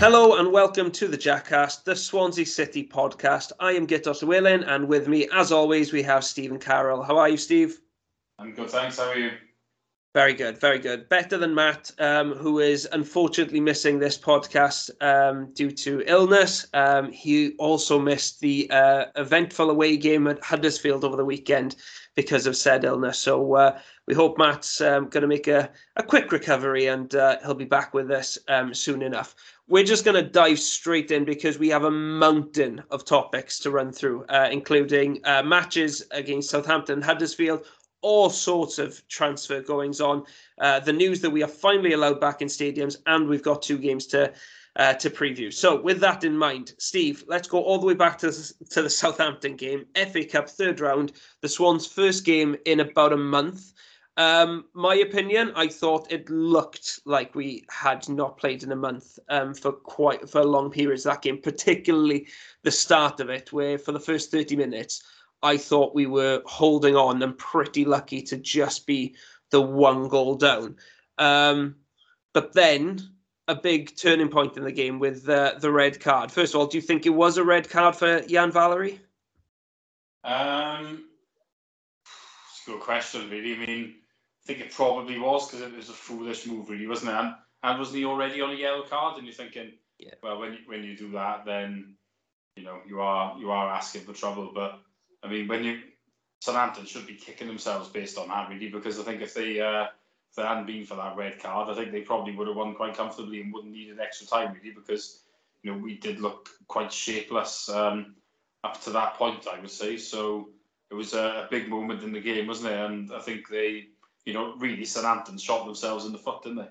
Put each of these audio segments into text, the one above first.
Hello and welcome to the Jackcast, the Swansea City podcast. I am Guto Llewellyn, and with me, as always, we have Stephen Carroll. How are you, Steve? I'm good, thanks. How are you? Very good, very good. Better than Matt, um, who is unfortunately missing this podcast um, due to illness. Um, he also missed the uh, eventful away game at Huddersfield over the weekend because of said illness. So uh, we hope Matt's um, going to make a, a quick recovery and uh, he'll be back with us um, soon enough. We're just going to dive straight in because we have a mountain of topics to run through, uh, including uh, matches against Southampton, Huddersfield, all sorts of transfer goings on. Uh, the news that we are finally allowed back in stadiums, and we've got two games to uh, to preview. So, with that in mind, Steve, let's go all the way back to to the Southampton game, FA Cup third round, the Swans' first game in about a month. Um, my opinion, I thought it looked like we had not played in a month um, for quite for long periods. That game, particularly the start of it, where for the first thirty minutes, I thought we were holding on and pretty lucky to just be the one goal down. Um, but then a big turning point in the game with the red card. First of all, do you think it was a red card for Yan Valery? Um, it's a good question, really. I mean, think it probably was because it was a foolish move, really, wasn't it? And, and wasn't he already on a yellow card? And you're thinking, yeah. well, when you, when you do that, then you know you are you are asking for trouble. But I mean, when you Southampton should be kicking themselves based on that, really, because I think if they uh, if they hadn't been for that red card, I think they probably would have won quite comfortably and wouldn't need an extra time, really, because you know we did look quite shapeless um, up to that point, I would say. So it was a, a big moment in the game, wasn't it? And I think they you know, really Southampton shot themselves in the foot, didn't they?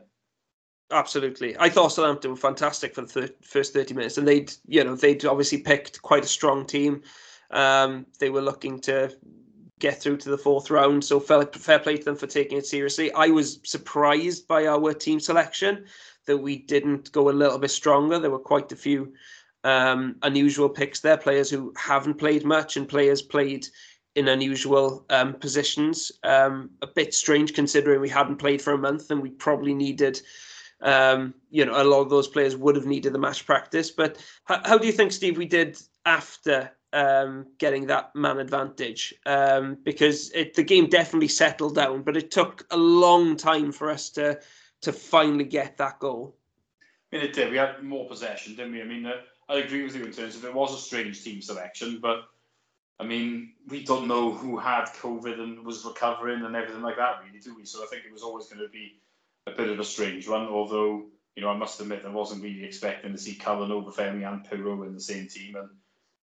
Absolutely. I thought Southampton were fantastic for the thir- first 30 minutes, and they'd, you know, they'd obviously picked quite a strong team. Um, they were looking to get through to the fourth round, so fair, play to them for taking it seriously. I was surprised by our team selection that we didn't go a little bit stronger. There were quite a few um, unusual picks there, players who haven't played much and players played in unusual um, positions. Um, a bit strange considering we hadn't played for a month and we probably needed, um, you know, a lot of those players would have needed the match practice. But how, how do you think, Steve, we did after um, getting that man advantage? Um, because it, the game definitely settled down, but it took a long time for us to to finally get that goal. I mean, it did. We had more possession, didn't we? I mean, uh, I agree with you in terms of it was a strange team selection, but I mean, we don't know who had COVID and was recovering and everything like that, really, do we? So I think it was always going to be a bit of a strange one. Although, you know, I must admit, I wasn't really expecting to see Cullen, Obafemi, and Piroe in the same team, and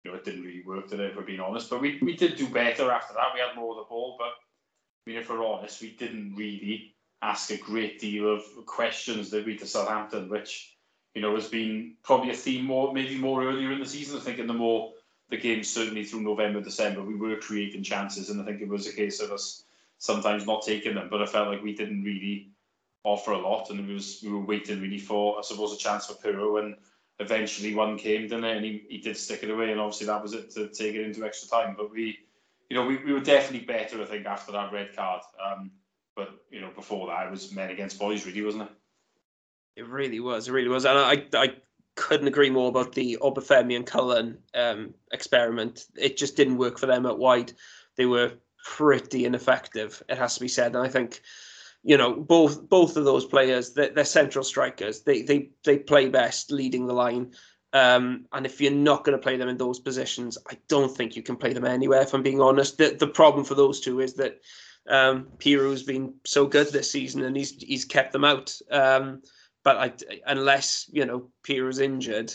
you know, it didn't really work, it? If we're being honest, but we we did do better after that. We had more of the ball, but I mean, if we're honest, we didn't really ask a great deal of questions, did we, to Southampton, which you know has been probably a theme more, maybe more earlier in the season. I think in the more the game certainly through November, December, we were creating chances, and I think it was a case of us sometimes not taking them. But I felt like we didn't really offer a lot, and it was we were waiting really for, I suppose, a chance for Piroe, and eventually one came, didn't it? And he, he did stick it away, and obviously that was it to take it into extra time. But we, you know, we, we were definitely better, I think, after that red card. Um, but you know, before that, it was men against boys, really, wasn't it? It really was. It really was, and I, I couldn't agree more about the Obafemi and Cullen um, experiment. It just didn't work for them at wide. They were pretty ineffective, it has to be said. And I think, you know, both both of those players, they're, they're central strikers. They they they play best leading the line. Um, and if you're not going to play them in those positions, I don't think you can play them anywhere. If I'm being honest, the the problem for those two is that um, Piroe's been so good this season, and he's he's kept them out. Um, but I, unless you know Piroe's injured,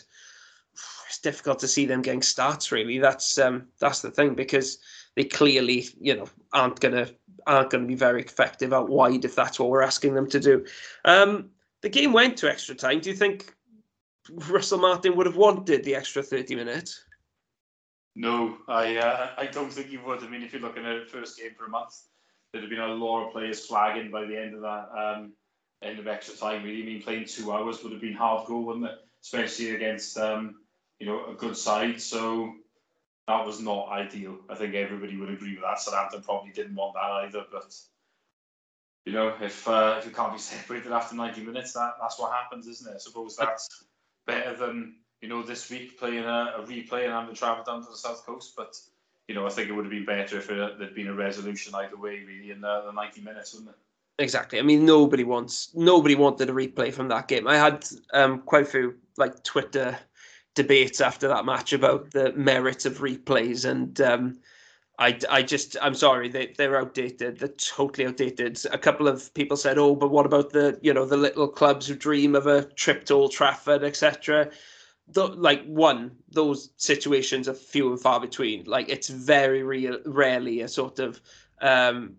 it's difficult to see them getting starts. Really, that's um, that's the thing because they clearly you know aren't gonna aren't gonna be very effective out wide if that's what we're asking them to do. Um, the game went to extra time. Do you think Russell Martin would have wanted the extra thirty minutes? No, I uh, I don't think he would. I mean, if you're looking at the first game for a month, there'd have been a lot of players flagging by the end of that. Um, end of extra time. Really, I mean, playing two hours would have been hard goal, wouldn't it? Especially against um, you know a good side. So that was not ideal. I think everybody would agree with that. Southampton probably didn't want that either, but you know, if uh, if you can't be separated after 90 minutes, that that's what happens, isn't it? I suppose that's better than you know this week playing a, a replay and having to travel down to the south coast. But you know, I think it would have been better if it, there'd been a resolution either way, really, in the, the 90 minutes, wouldn't it? Exactly. I mean, nobody wants nobody wanted a replay from that game. I had um, quite a few like Twitter debates after that match about the merits of replays, and um, I, I just I'm sorry they they're outdated. They're totally outdated. A couple of people said, oh, but what about the you know the little clubs who dream of a trip to Old Trafford, etc. Like one, those situations are few and far between. Like it's very real, rarely a sort of um,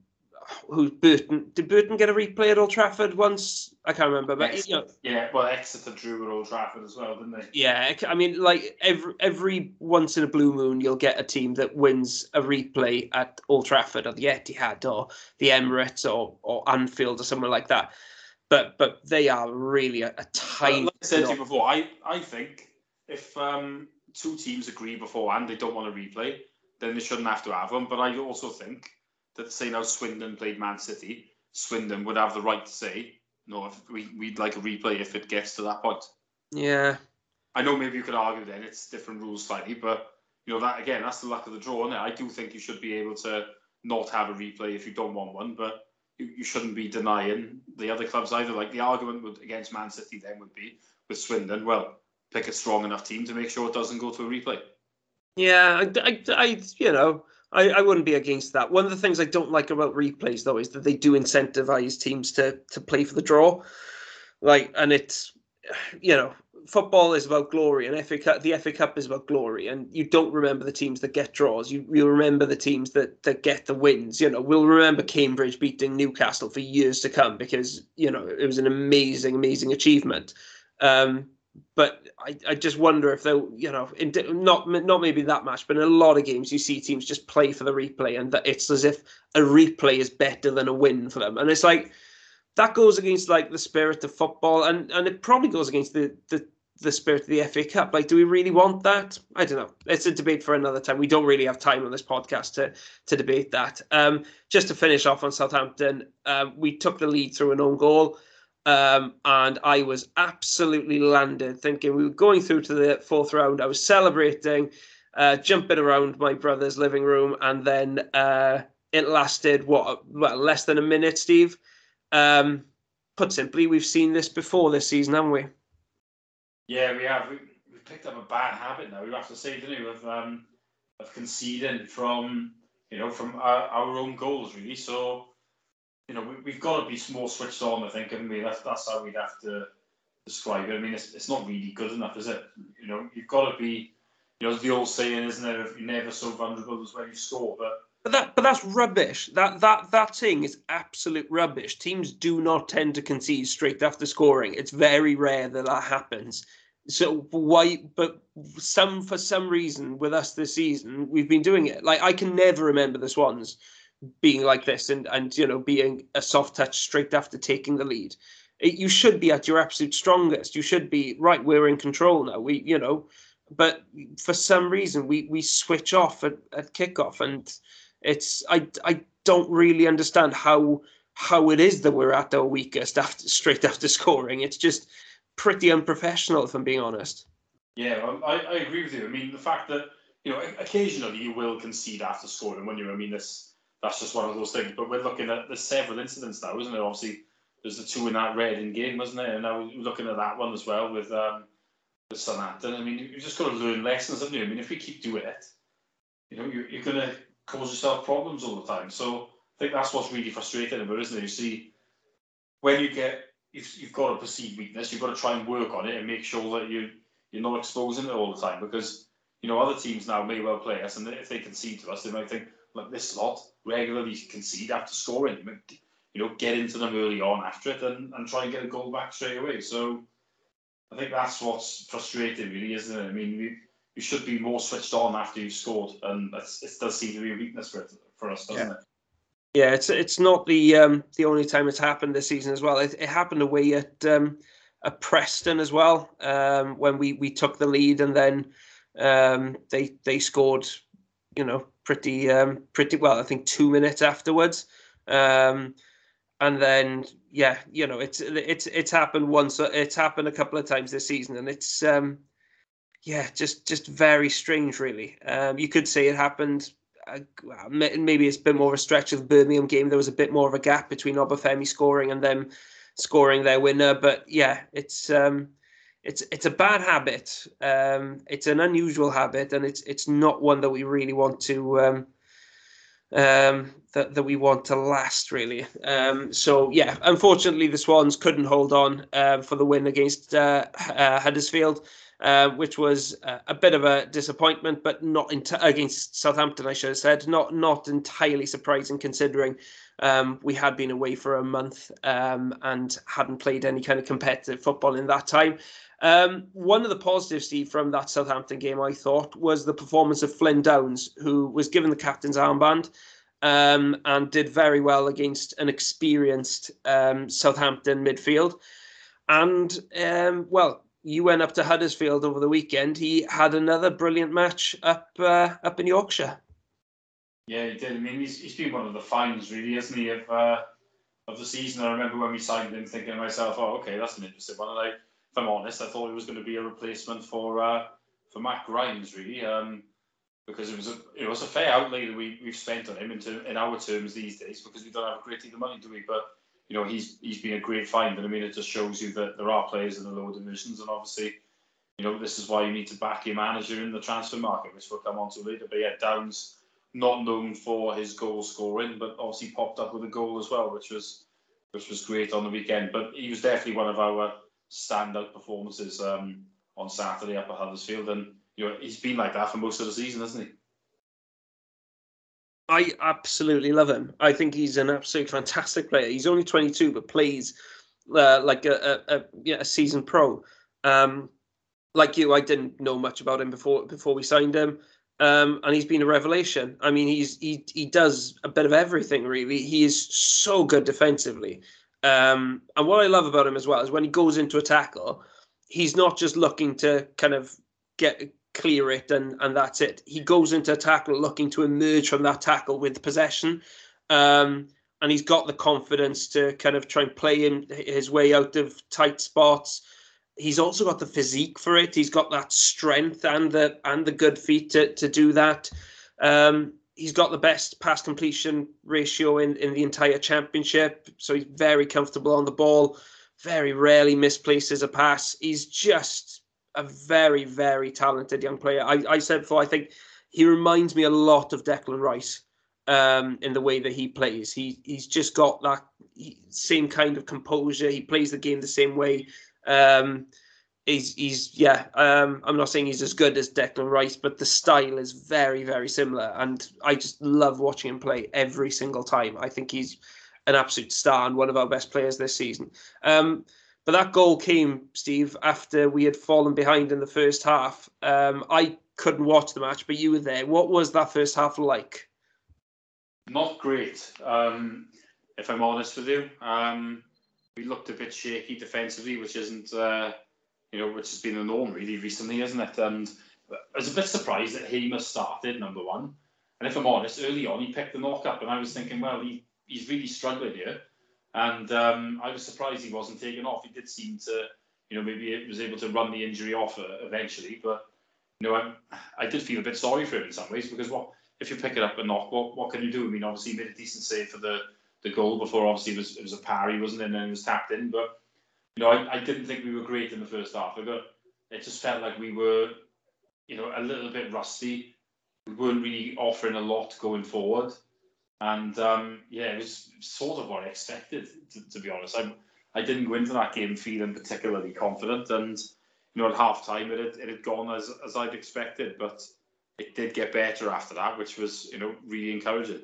who Burton did Burton get a replay at Old Trafford once? I can't remember, but Exeter, you know, yeah, well, Exeter drew at Old Trafford as well, didn't they? Yeah, I mean, like every every once in a blue moon, you'll get a team that wins a replay at Old Trafford or the Etihad or the Emirates or or Anfield or somewhere like that. But but they are really a, a tiny. Like I said to you before, I I think if um, two teams agree beforehand they don't want to replay, then they shouldn't have to have them. But I also think that say now Swindon played Man City, Swindon would have the right to say, no, if we, we'd like a replay if it gets to that point. Yeah. I know maybe you could argue then it's different rules slightly, but you know that again, that's the luck of the draw, is I do think you should be able to not have a replay if you don't want one, but you, you shouldn't be denying the other clubs either. Like the argument would, against Man City then would be with Swindon, well, pick a strong enough team to make sure it doesn't go to a replay. Yeah, I, I, I you know, I, I wouldn't be against that. One of the things I don't like about replays though is that they do incentivize teams to to play for the draw. Like and it's you know, football is about glory and FA Cup, the FA Cup is about glory and you don't remember the teams that get draws. You you remember the teams that that get the wins. You know, we'll remember Cambridge beating Newcastle for years to come because, you know, it was an amazing amazing achievement. Um, but I, I just wonder if they'll, you know in, not not maybe that much but in a lot of games you see teams just play for the replay and that it's as if a replay is better than a win for them and it's like that goes against like the spirit of football and and it probably goes against the the the spirit of the FA Cup. Like, do we really want that? I don't know. It's a debate for another time. We don't really have time on this podcast to to debate that. Um, just to finish off on Southampton, um, we took the lead through an own goal. Um, and I was absolutely landed, thinking we were going through to the fourth round. I was celebrating, uh, jumping around my brother's living room, and then uh, it lasted what well less than a minute. Steve, um, put simply, we've seen this before this season, haven't we? Yeah, we have. We, have picked up a bad habit now. We have to say, don't we, of um, of conceding from you know from our, our own goals, really. So you know, we, have got to be more switched on. I think, haven't we? That's that's how we'd have to describe it. I mean, it's, it's not really good enough, is it? You know, you've got to be, you know, the old saying, isn't it? If You're never so vulnerable as when you score, but. But that, but that's rubbish. That that that thing is absolute rubbish. Teams do not tend to concede straight after scoring. It's very rare that that happens. So why? But some for some reason with us this season, we've been doing it. Like I can never remember the Swans being like this and and you know being a soft touch straight after taking the lead. It, you should be at your absolute strongest. You should be right. We're in control now. We you know, but for some reason we we switch off at, at kickoff and it's I I don't really understand how how it is that we're at our weakest after straight after scoring. It's just pretty unprofessional, if I'm being honest. Yeah, um, I, I agree with you. I mean, the fact that you know occasionally you will concede after scoring when you. I mean, this that's just one of those things. But we're looking at there's several incidents now, isn't there? Obviously, there's the two in that Reading game, wasn't there? And now we're looking at that one as well with um, with Southampton. I mean, you've just got to learn lessons, haven't you? I mean, if we keep doing it, you know, you're, you're going to cause yourself problems all the time. So I think that's what's really frustrating about, isn't it? You see, when you get you've, you've got a perceived weakness, you've got to try and work on it and make sure that you you're not exposing it all the time because you know other teams now may well play us, and if they concede to us, they might think, like this lot regularly concede after scoring. You know, get into them early on after it and, and try and get a goal back straight away. So I think that's what's frustrating, really, isn't it? I mean, we, we should be more switched on after you've scored, and it does seem to be a weakness for it, for us, doesn't yeah. it? Yeah, it's it's not the um, the only time it's happened this season as well. It, it happened away at um, at Preston as well um, when we, we took the lead and then um, they they scored, you know, pretty um, pretty well. I think two minutes afterwards, um, and then yeah, you know, it's it's it's happened once. It's happened a couple of times this season, and it's um, yeah, just just very strange, really. Um, you could say it happened. Uh, maybe it's a bit more of a stretch of the Birmingham game. There was a bit more of a gap between Obafemi scoring and them scoring their winner. But yeah, it's um, it's it's a bad habit. Um, it's an unusual habit, and it's it's not one that we really want to um, um, that that we want to last really. Um, so yeah, unfortunately the Swans couldn't hold on uh, for the win against uh, uh, Huddersfield. Uh, which was a bit of a disappointment, but not against Southampton. I should have said not not entirely surprising considering um, we had been away for a month um, and hadn't played any kind of competitive football in that time. Um, one of the positives, Steve, from that Southampton game, I thought, was the performance of Flynn Downes, who was given the captain's armband um, and did very well against an experienced um, Southampton midfield. And, um, well, you went up to Huddersfield over the weekend. He had another brilliant match up uh, up in Yorkshire. Yeah, he did. I mean, he's, he's been one of the finds, really, hasn't he, of uh, of the season. I remember when we signed him, thinking to myself, "Oh, okay, that's an interesting one." And I, if I'm honest, I thought he was going to be a replacement for uh, for Matt Grimes, really, um, because it was a it was a fair outlay that we we've spent on him in, in our terms these days, because we don't have a great deal of money, do we? But you know, he's he's been a great find, and I mean, it just shows you that there are players in the lower divisions, and obviously, you know, this is why you need to back your manager in the transfer market, which we'll come on to later. But yeah, Downes not known for his goal scoring, but obviously popped up with a goal as well, which was which was great on the weekend. But he was definitely one of our standout performances um, on Saturday up at Huddersfield, and you know he's been like that for most of the season, hasn't he? I absolutely love him. I think he's an absolute fantastic player. He's only 22, but plays uh, like a, a, a, yeah, a seasoned pro. Um, like you, I didn't know much about him before before we signed him, um, and he's been a revelation. I mean, he's he he does a bit of everything really. He is so good defensively, um, and what I love about him as well is when he goes into a tackle, he's not just looking to kind of get clear it and and that's it. He goes into a tackle looking to emerge from that tackle with possession. Um, and he's got the confidence to kind of try and play him his way out of tight spots. He's also got the physique for it. He's got that strength and the and the good feet to to do that. Um, he's got the best pass completion ratio in in the entire championship, so he's very comfortable on the ball. Very rarely misplaces a pass. He's just a very, very talented young player. I, I said before, I think he reminds me a lot of Declan Rice um, in the way that he plays. He he's just got that same kind of composure. He plays the game the same way. Um, he's he's yeah. Um, I'm not saying he's as good as Declan Rice, but the style is very very similar, and I just love watching him play every single time. I think he's an absolute star and one of our best players this season. Um, but that goal came, Steve, after we had fallen behind in the first half. Um, I couldn't watch the match, but you were there. What was that first half like? Not great, um, if I'm honest with you. Um, we looked a bit shaky defensively, which isn't, uh, you know, which has been the norm really recently, isn't it? And I was a bit surprised that Hamer started number one. And if I'm honest, early on he picked the knock up, and I was thinking, well, he, he's really struggling here. And um, I was surprised he wasn't taken off. He did seem to, you know, maybe he was able to run the injury off uh, eventually. But, you know, I, I did feel a bit sorry for him in some ways because what if you pick it up a knock, what, what can you do? I mean, obviously he made a decent save for the, the goal before. Obviously it was, it was a parry, wasn't it? And then it was tapped in. But, you know, I, I didn't think we were great in the first half. I got, it just felt like we were, you know, a little bit rusty. We weren't really offering a lot going forward. And um, yeah, it was sort of what I expected, to, to, be honest. I, I didn't go into that game feeling particularly confident. And, you know, at half time, it had, it had gone as, as I'd expected. But it did get better after that, which was, you know, really encouraging.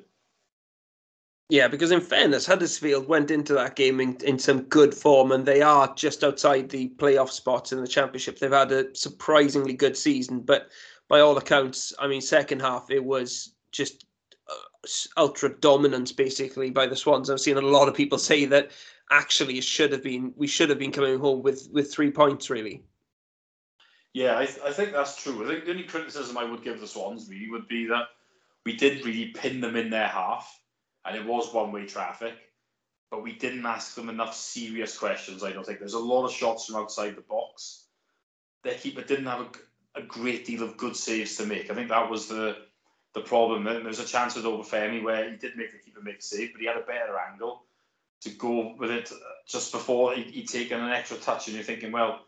Yeah, because in fairness, Huddersfield went into that game in, in some good form and they are just outside the playoff spots in the championship. They've had a surprisingly good season, but by all accounts, I mean, second half, it was just uh, ultra dominance basically by the Swans. I've seen a lot of people say that actually it should have been we should have been coming home with with three points really. Yeah, I, th- I think that's true. I think the only criticism I would give the Swans really would be that we did really pin them in their half, and it was one way traffic. but we didn't ask them enough serious questions. I don't think there's a lot of shots from outside the box. Their keeper didn't have a, a great deal of good saves to make. I think that was the the problem. There was a chance with Obafemi where he did make the keeper make a save, but he had a better angle to go with it uh, just before he, he'd taken an extra touch, and you're thinking, well,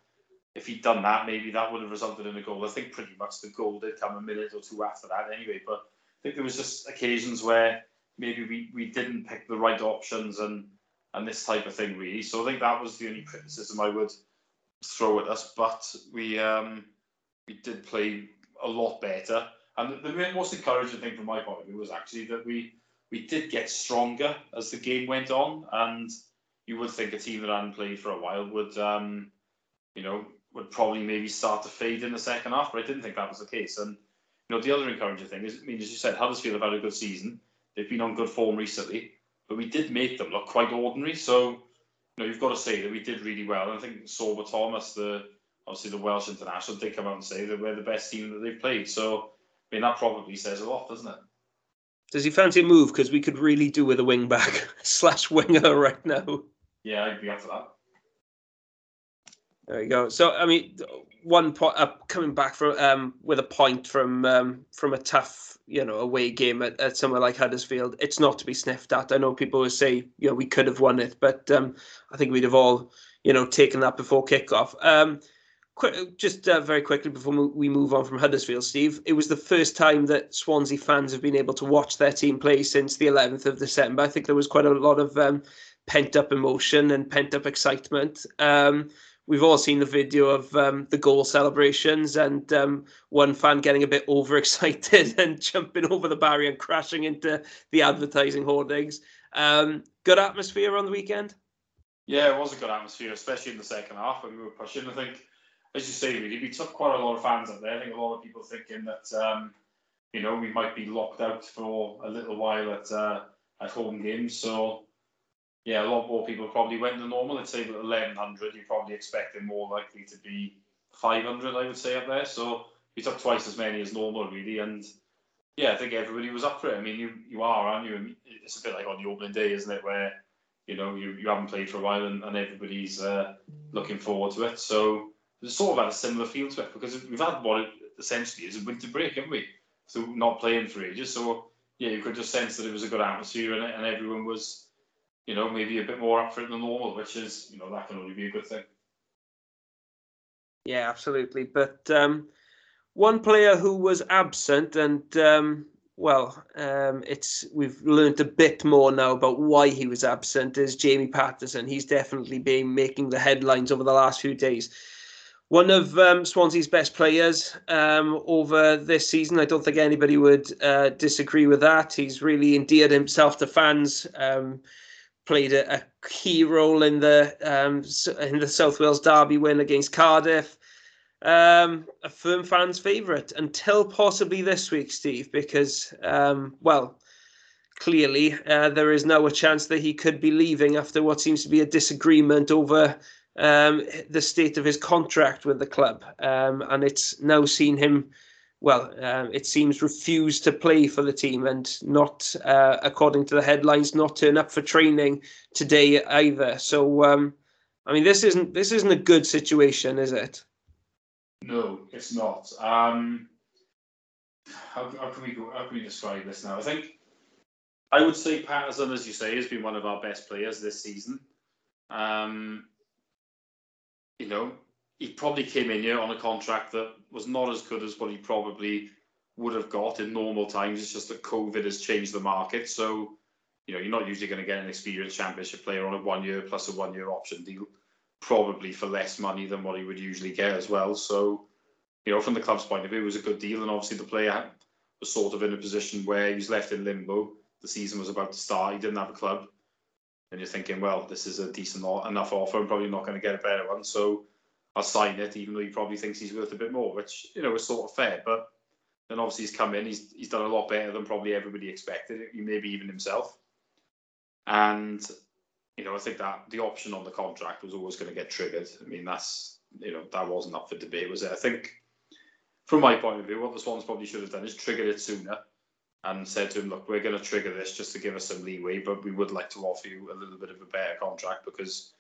if he'd done that, maybe that would have resulted in a goal. I think pretty much the goal did come a minute or two after that anyway. But I think there was just occasions where maybe we, we didn't pick the right options and and this type of thing really. So I think that was the only criticism I would throw at us. But we um, we did play a lot better. And the, most encouraging thing from my point of view was actually that we we did get stronger as the game went on. And you would think a team that hadn't played for a while would um, you know would probably maybe start to fade in the second half, but I didn't think that was the case. And you know, the other encouraging thing is, I mean, as you said, Huddersfield have had a good season. They've been on good form recently, but we did make them look quite ordinary. So, you know, you've got to say that we did really well. And I think Sorba Thomas, the obviously the Welsh international, did come out and say that we're the best team that they've played. So, I mean, that probably says a lot, doesn't it? Does he fancy a move? Because we could really do with a wing back slash winger right now. Yeah, I'd be up for that. There you go. So I mean, one point uh, coming back from um, with a point from um, from a tough you know away game at, at somewhere like Huddersfield. It's not to be sniffed at. I know people will say you know we could have won it, but um, I think we'd have all you know taken that before kickoff. Um, just uh, very quickly before we move on from Huddersfield, Steve, it was the first time that Swansea fans have been able to watch their team play since the 11th of December. I think there was quite a lot of um, pent up emotion and pent up excitement. Um, we've all seen the video of um, the goal celebrations and um, one fan getting a bit overexcited and jumping over the barrier and crashing into the advertising hoardings. Um, good atmosphere on the weekend. Yeah, it was a good atmosphere, especially in the second half when we were pushing. I think, as you say, really, we took quite a lot of fans up there. I think a lot of people thinking that um, you know we might be locked out for a little while at uh, at home games. So yeah, a lot more people probably went than normal. I'd say 1100, you're probably expecting more likely to be 500, I would say, up there. So we took twice as many as normal, really. And yeah, I think everybody was up for it. I mean, you, you are, aren't you? It's a bit like on the opening day, isn't it? Where, you know, you, you haven't played for a while and, and everybody's uh, looking forward to it. So it's sort of had a similar feel to it because we've had what it essentially is a winter break, haven't we? So not playing for ages. So yeah, you could just sense that it was a good atmosphere and, and everyone was you know, maybe a bit more up for it than normal, which is, you know, that can only be a good thing. Yeah, absolutely. But um, one player who was absent, and um, well, um, it's we've learned a bit more now about why he was absent. Is Jamie Paterson. He's definitely been making the headlines over the last few days. One of um, Swansea's best players um, over this season. I don't think anybody would uh, disagree with that. He's really endeared himself to fans. Played a, a key role in the um, in the South Wales derby win against Cardiff. Um, a firm fans' favourite until possibly this week, Steve, because um, well, clearly uh, there is now a chance that he could be leaving after what seems to be a disagreement over um, the state of his contract with the club, um, and it's now seen him well, um, it seems refused to play for the team and not, uh, according to the headlines, not turn up for training today either. So, um, I mean, this isn't this isn't a good situation, is it? No, it's not. Um, how, how can we go, how can we describe this now? I think I would say Paterson, as you say, has been one of our best players this season. Um, you know, he probably came in here on a contract that was not as good as what he probably would have got in normal times. It's just that COVID has changed the market. So, you know, you're not usually going to get an experienced championship player on a one year plus a one year option deal, probably for less money than what he would usually get as well. So, you know, from the club's point of view, it was a good deal. And obviously, the player was sort of in a position where he was left in limbo. The season was about to start. He didn't have a club. And you're thinking, well, this is a decent enough offer. I'm probably not going to get a better one. So, I'll sign it, even though he probably thinks he's worth a bit more, which you know is sort of fair. But then obviously he's come in, he's he's done a lot better than probably everybody expected, maybe even himself. And you know, I think that the option on the contract was always going to get triggered. I mean, that's you know that wasn't up for debate, was it? I think from my point of view, what the Swans probably should have done is triggered it sooner. and said to him, look, we're going to trigger this just to give us some leeway, but we would like to offer you a little bit of a better contract because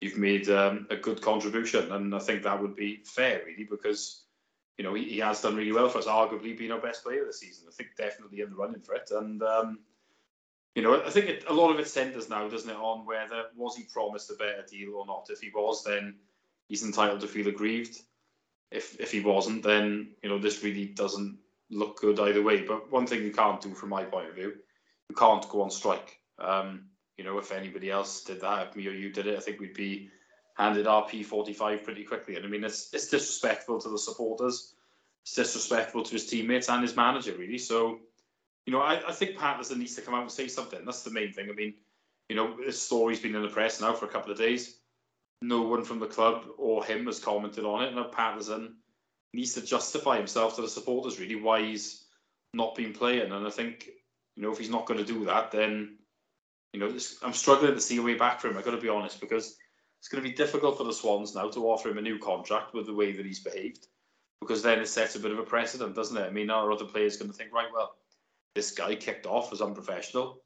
you've made um, a good contribution. And I think that would be fair, really, because, you know, he, he, has done really well for us, arguably being our best player this season. I think definitely in the running for it. And, um, you know, I think it, a lot of it centres now, doesn't it, on whether was he promised a better deal or not. If he was, then he's entitled to feel aggrieved. If if he wasn't, then you know this really doesn't look good either way. But one thing you can't do, from my point of view, you can't go on strike. Um, you know, if anybody else did that, if me or you did it, I think we'd be handed our P45 pretty quickly. And I mean, it's it's disrespectful to the supporters, it's disrespectful to his teammates and his manager, really. So, you know, I, I think Paterson needs to come out and say something. That's the main thing. I mean, you know, this story's been in the press now for a couple of days. No one from the club or him has commented on it. Now Paterson needs to justify himself to the supporters really why he's not been playing. And I think you know if he's not going to do that, then you know I'm struggling to see a way back for him. I've got to be honest because it's going to be difficult for the Swans now to offer him a new contract with the way that he's behaved because then it sets a bit of a precedent, doesn't it? I mean, our other players going to think, right, well, this guy kicked off as unprofessional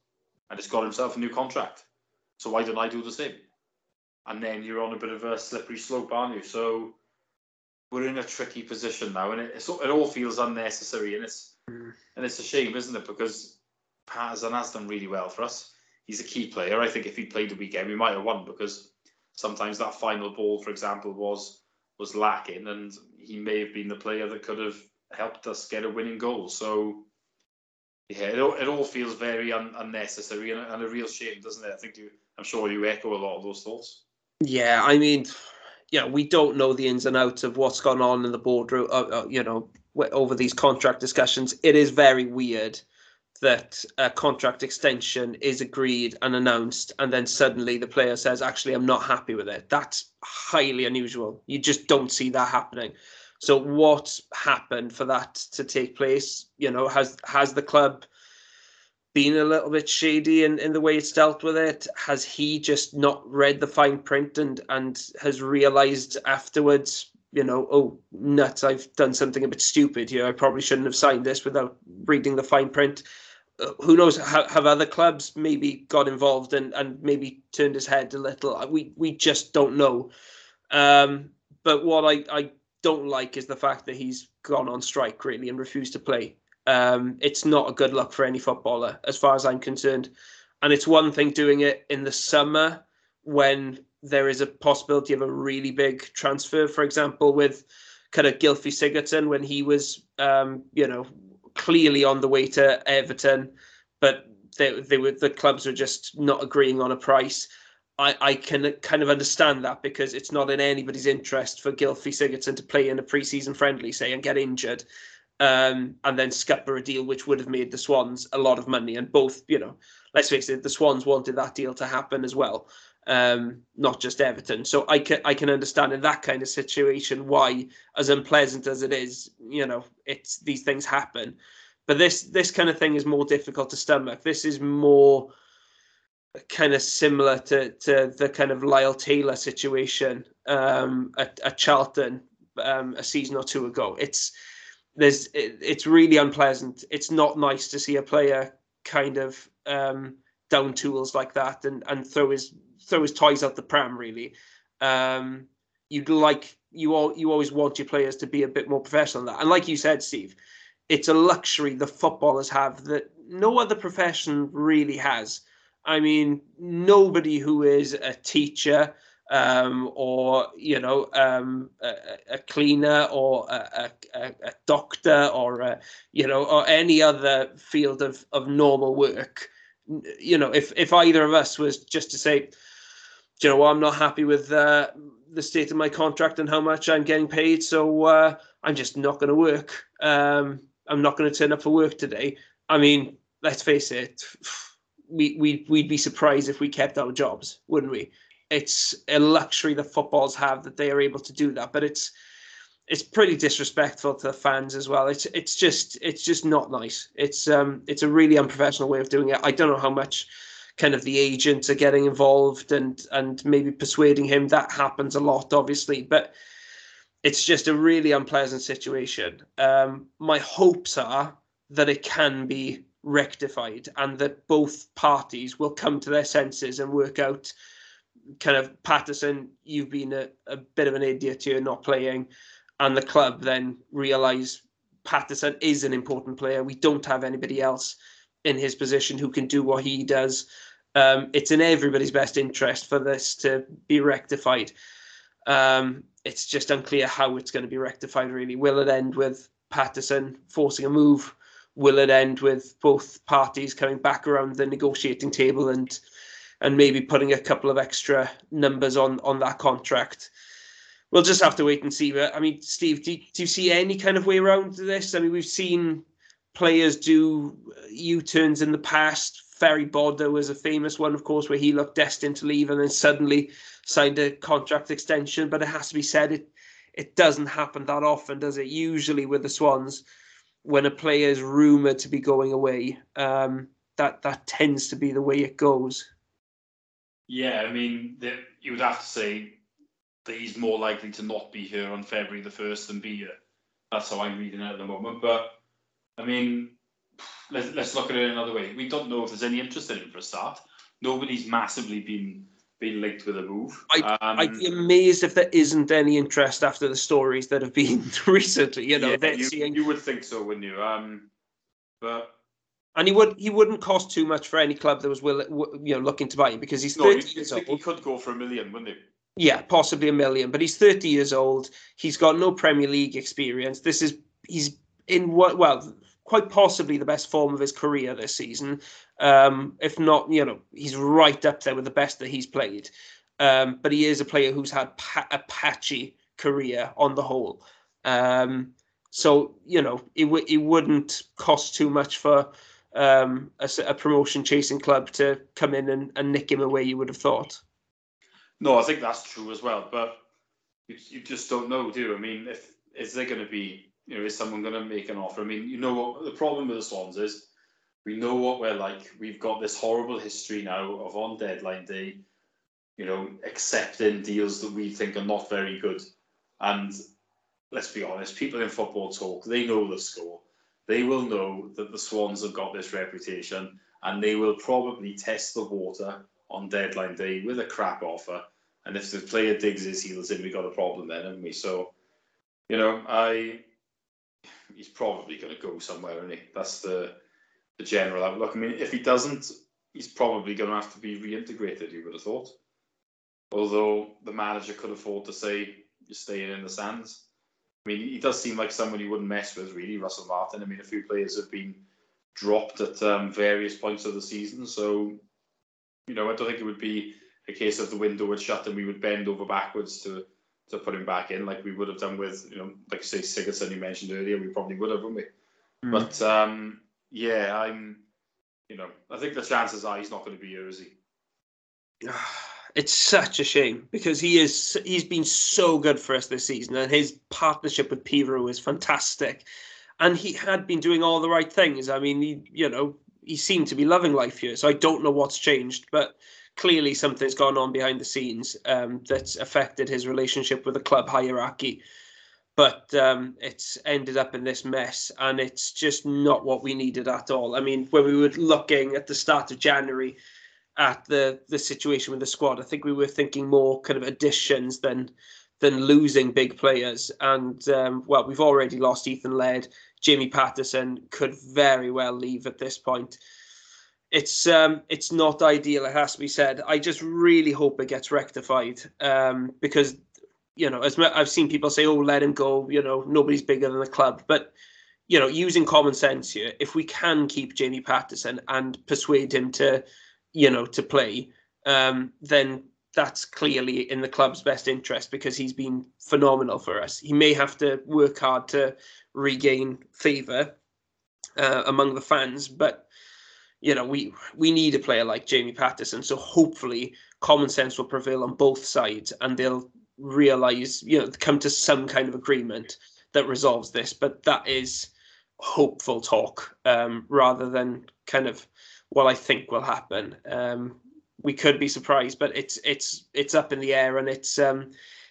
and has got himself a new contract. So why don't I do the same? And then you're on a bit of a slippery slope, aren't you? So we're in a tricky position now, and it, it all feels unnecessary, and it's mm. and it's a shame, isn't it? Because Paterson has done really well for us. He's a key player. I think if he played the weekend, we might have won because sometimes that final ball, for example, was was lacking, and he may have been the player that could have helped us get a winning goal. So yeah, it all, it all feels very un, unnecessary and, and a real shame, doesn't it? I think you, I'm sure you echo a lot of those thoughts. Yeah, I mean, yeah, we don't know the ins and outs of what's gone on in the boardroom, uh, uh, you know, over these contract discussions. It is very weird that a contract extension is agreed and announced, and then suddenly the player says, "Actually, I'm not happy with it." That's highly unusual. You just don't see that happening. So, what happened for that to take place? You know, has has the club been a little bit shady in, in the way it's dealt with it? Has he just not read the fine print and and has realized afterwards, you know, oh nuts, I've done something a bit stupid here. I probably shouldn't have signed this without reading the fine print. Uh, who knows? Have, have other clubs maybe got involved and, and maybe turned his head a little? Uh, we we just don't know. Um, but what I, I don't like is the fact that he's gone on strike really and refused to play. Um, it's not a good look for any footballer, as far as I'm concerned. And it's one thing doing it in the summer when there is a possibility of a really big transfer. For example, with kind of Gylfi Sigurdsson when he was, um, you know, clearly on the way to Everton, but they, they were the clubs were just not agreeing on a price. I, I can kind of understand that because it's not in anybody's interest for Gylfi Sigurdsson to play in a preseason friendly, say, and get injured um, and then scupper a deal which would have made the Swans a lot of money. And both, you know, let's face it, the Swans wanted that deal to happen as well, um, not just Everton. So I can I can understand in that kind of situation why, as unpleasant as it is, you know, it's these things happen. But this this kind of thing is more difficult to stomach. This is more kind of similar to to the kind of Lyle Taylor situation um, at, at Charlton um, a season or two ago. It's there's it, it's really unpleasant. It's not nice to see a player kind of um, down tools like that and and throw his throw his toys out the pram. Really, um, you'd like you all you always want your players to be a bit more professional than that. And like you said, Steve, it's a luxury the footballers have that no other profession really has. I mean, nobody who is a teacher um, or you know um, a, a, cleaner or a, a, a doctor or you know or any other field of, of normal work you know if, if either of us was just to say you know i'm not happy with uh, the state of my contract and how much i'm getting paid so uh, i'm just not going to work um, i'm not going to turn up for work today i mean let's face it we, we, we'd be surprised if we kept our jobs wouldn't we it's a luxury that footballs have that they are able to do that. But it's it's pretty disrespectful to the fans as well. It's it's just it's just not nice. It's um it's a really unprofessional way of doing it. I don't know how much kind of the agents are getting involved and and maybe persuading him. That happens a lot, obviously, but it's just a really unpleasant situation. Um, my hopes are that it can be rectified and that both parties will come to their senses and work out kind of Paterson, you've been a, a bit of an idiot here not playing, and the club then realise Paterson is an important player. We don't have anybody else in his position who can do what he does. Um, it's in everybody's best interest for this to be rectified. Um, it's just unclear how it's going to be rectified, really. Will it end with Paterson forcing a move? Will it end with both parties coming back around the negotiating table and and maybe putting a couple of extra numbers on on that contract? We'll just have to wait and see. But I mean, Steve, do, do you see any kind of way around this? I mean, we've seen players do U-turns in the past. Ferrie Bodde was a famous one, of course, where he looked destined to leave and then suddenly signed a contract extension. But it has to be said, it it doesn't happen that often, does it? Usually with the Swans, when a player is rumoured to be going away, um, that that tends to be the way it goes. Yeah, I mean, the, you would have to say that he's more likely to not be here on February the first than be here. That's how I'm reading it at the moment. But I mean, let's let's look at it another way. We don't know if there's any interest in him for a start. Nobody's massively been been linked with a move. I'd, um, I'd be amazed if there isn't any interest after the stories that have been recently. You know, yeah, you, seeing... you would think so, wouldn't you? Um, but and he would he wouldn't cost too much for any club that was will you know looking to buy him because he's no, 30 years old. He could go for a million, wouldn't he? Yeah, possibly a million, but he's 30 years old. He's got no Premier League experience. This is he's in what well quite possibly the best form of his career this season. Um, if not, you know, he's right up there with the best that he's played. Um, but he is a player who's had pa- a patchy career on the whole. Um, so you know, it w- it wouldn't cost too much for um, a, a, promotion chasing club to come in and, and nick him away. You would have thought. No, I think that's true as well. But you, you just don't know, do you? I mean, if is there going to be you know, is someone going to make an offer? I mean, you know what the problem with the Swans is? We know what we're like. We've got this horrible history now of on deadline day, you know, accepting deals that we think are not very good. And let's be honest, people in football talk, they know the score. They will know that the Swans have got this reputation and they will probably test the water on deadline day with a crap offer. And if the player digs his heels in, we got a problem then, haven't we? So, you know, I he's probably going to go somewhere, isn't he? That's the the general outlook. I mean, if he doesn't, he's probably going to have to be reintegrated. You would have thought. Although the manager could afford to say you're staying in the sands. I mean, he does seem like someone you wouldn't mess with, really, Russell Martin. I mean, a few players have been dropped at um, various points of the season, so you know, I don't think it would be a case of the window would shut and we would bend over backwards to to put him back in, like we would have done with, you know, like say Sigurdsson you mentioned earlier, we probably would have, wouldn't we? Mm. But um, yeah, I'm, you know, I think the chances are he's not going to be here, is he? It's such a shame because he is he's been so good for us this season, and his partnership with Piroe is fantastic, and he had been doing all the right things. I mean, he, you know, he seemed to be loving life here, so I don't know what's changed, but clearly something's gone on behind the scenes um, that's affected his relationship with the club hierarchy. But um, it's ended up in this mess, and it's just not what we needed at all. I mean, when we were looking at the start of January at the the situation with the squad, I think we were thinking more kind of additions than than losing big players. And um, well, we've already lost Ethan Laird. Jamie Paterson could very well leave at this point it's um, it's not ideal. It has to be said. I just really hope it gets rectified um, because you know, as I've seen people say, "Oh, let him go." You know, nobody's bigger than the club. But you know, using common sense here, if we can keep Jamie Paterson and persuade him to, you know, to play, um, then that's clearly in the club's best interest because he's been phenomenal for us. He may have to work hard to regain favour uh, among the fans, but you know, we we need a player like Jamie Paterson. So hopefully, common sense will prevail on both sides, and they'll realize, you know, come to some kind of agreement that resolves this. But that is hopeful talk um, rather than kind of what I think will happen. Um, we could be surprised, but it's it's it's up in the air, and it's um,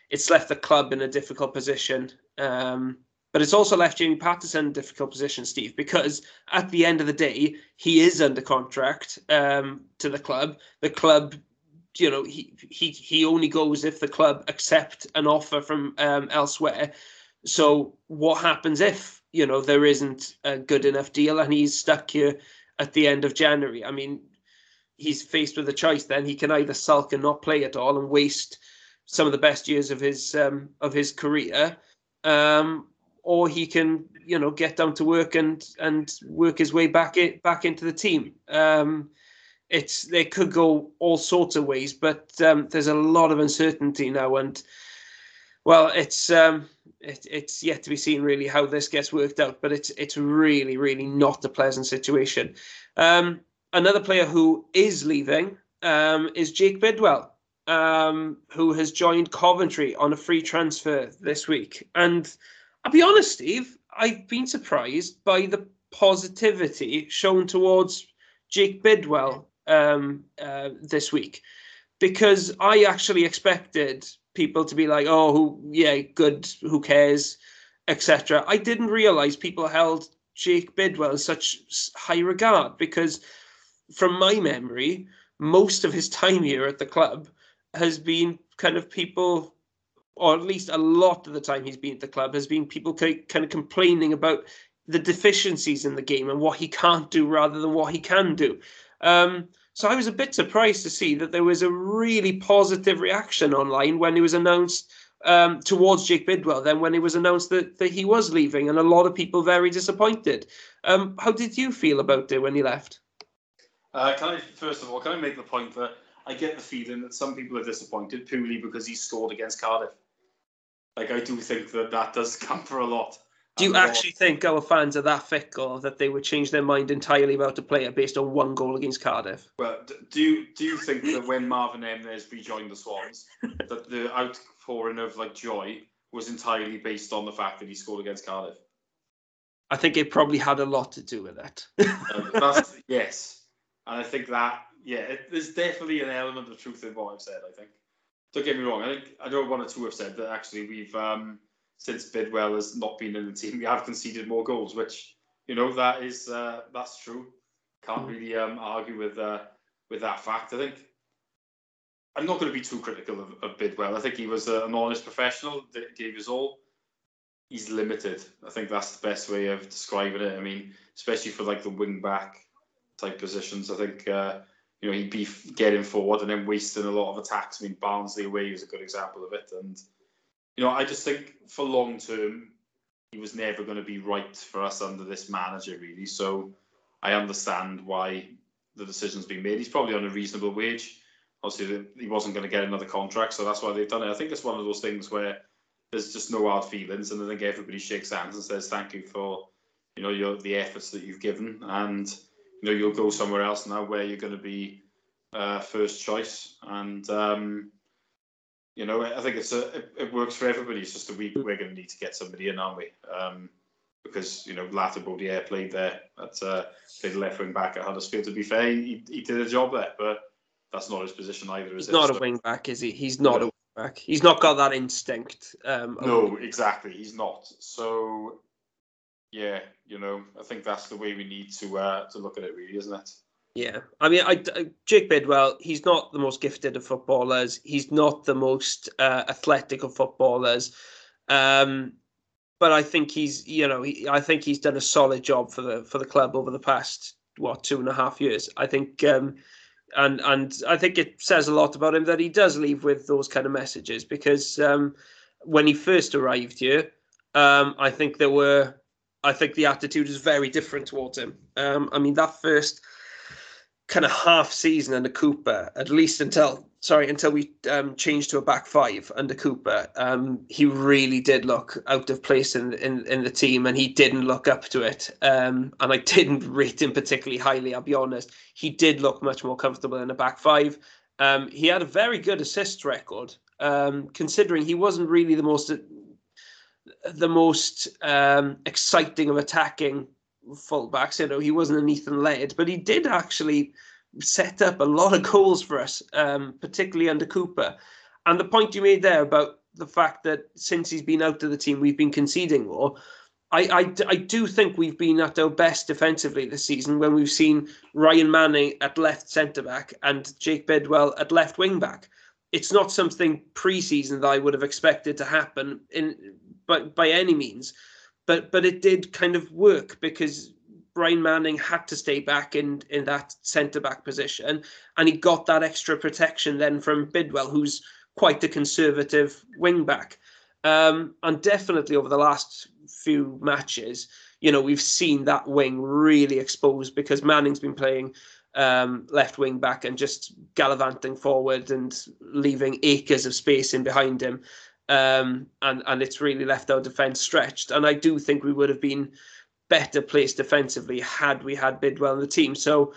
it's left the club in a difficult position. Um, But it's also left Jamie Paterson in a difficult position, Steve, because at the end of the day, he is under contract um, to the club. The club, you know, he he he only goes if the club accept an offer from um, elsewhere. So what happens if you know there isn't a good enough deal and he's stuck here at the end of January? I mean, he's faced with a choice. Then he can either sulk and not play at all and waste some of the best years of his um, of his career, um, or he can you know get down to work and and work his way back it back into the team. Um, it's they could go all sorts of ways, but um, there's a lot of uncertainty now, and well, it's um, it, it's yet to be seen really how this gets worked out. But it's it's really really not a pleasant situation. Um, another player who is leaving um, is Jake Bidwell, um, who has joined Coventry on a free transfer this week. And I'll be honest, Steve, I've been surprised by the positivity shown towards Jake Bidwell um, uh, this week because I actually expected people to be like, "Oh, who, yeah, good, who cares," etc. I didn't realize people held Jake Bidwell in such high regard because, from my memory, most of his time here at the club has been kind of people or at least a lot of the time he's been at the club has been people kind of complaining about the deficiencies in the game and what he can't do rather than what he can do. Um, so I was a bit surprised to see that there was a really positive reaction online when it was announced um, towards Jake Bidwell. Then when it was announced that, that he was leaving, and a lot of people very disappointed. Um, how did you feel about it when he left? Uh, can I first of all can I make the point that I get the feeling that some people are disappointed purely because he scored against Cardiff. Like I do think that that does count for a lot. Do you actually think our fans are that fickle that they would change their mind entirely about a player based on one goal against Cardiff? Well, do you do you think that when Marvin Emnes rejoined the Swans, that the outpouring of like joy was entirely based on the fact that he scored against Cardiff? I think it probably had a lot to do with it. uh, yes, and I think that yeah, it, there's definitely an element of truth in what I've said. I think. Don't get me wrong. I think I know one or two have said that actually we've um, since Bidwell has not been in the team, we have conceded more goals, which you know that is uh, that's true. Can't mm. really um, argue with uh, with that fact. I think I'm not going to be too critical of, of Bidwell. I think he was uh, an honest professional that gave his all. He's limited. I think that's the best way of describing it. I mean, especially for like the wing back type positions. I think uh, you know he'd be getting forward and then wasting a lot of attacks. I mean, Barnsley away is a good example of it, and you know, I just think for long term, he was never going to be right for us under this manager, really. So I understand why the decision's been made. He's probably on a reasonable wage. Obviously, he wasn't going to get another contract, so that's why they've done it. I think it's one of those things where there's just no hard feelings, and I think everybody shakes hands and says thank you for, you know, your the efforts that you've given, and you know you'll go somewhere else now where you're going to be uh, first choice, and um, you know, I think it's a it, it works for everybody. It's just that we we're going to need to get somebody in, aren't we? Um, because you know, Latibeaudiere played there at uh, played left wing back at Huddersfield. To be fair, he, he did a job there, but that's not his position either. Is He's it? not so, a wing back, is he? He's not a wing back. He's not got that instinct. Um, no, exactly. He's not. So, yeah, you know, I think that's the way we need to uh, to look at it, really, isn't it? Yeah, I mean, I, I, Jake Bidwell, he's not the most gifted of footballers. He's not the most uh, athletic of footballers, um, but I think he's, you know, he, I think he's done a solid job for the for the club over the past what two and a half years. I think, um, and and I think it says a lot about him that he does leave with those kind of messages because um, when he first arrived here, um, I think there were, I think the attitude is very different towards him. Um, I mean, that first kind of half season under Cooper, at least until sorry until we um, changed to a back five under Cooper. Um, he really did look out of place in, in in the team, and he didn't look up to it. Um, and I didn't rate him particularly highly. I'll be honest. He did look much more comfortable in a back five. Um, he had a very good assist record, um, considering he wasn't really the most the most um, exciting of attacking fullbacks. You know, he wasn't an Ethan Laird, but he did actually set up a lot of goals for us, um, particularly under Cooper. And the point you made there about the fact that since he's been out of the team, we've been conceding more. I, I, I do think we've been at our best defensively this season when we've seen Ryan Manning at left centre back and Jake Bidwell at left wing back. It's not something pre-season that I would have expected to happen in by, by any means, but but it did kind of work because Ryan Manning had to stay back in in that centre back position, and he got that extra protection then from Bidwell, who's quite the conservative wing back. Um, and definitely over the last few matches, you know, we've seen that wing really exposed because Manning's been playing um, left wing back and just gallivanting forward and leaving acres of space in behind him. Um, and, and it's really left our defence stretched. And I do think we would have been better placed defensively had we had Bidwell in the team. So,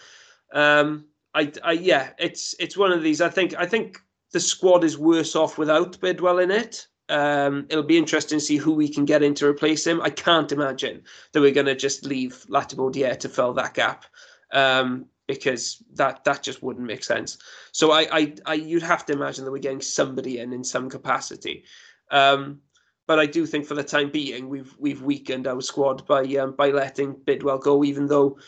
um, I, I, yeah, it's it's one of these. I think I think the squad is worse off without Bidwell in it. Um, it'll be interesting to see who we can get in to replace him. I can't imagine that we're going to just leave Latibeaudiere to fill that gap um, because that that just wouldn't make sense. So I, I, I, you'd have to imagine that we're getting somebody in in some capacity. Um, but I do think for the time being we've we've weakened our squad by um, by letting Bidwell go, even though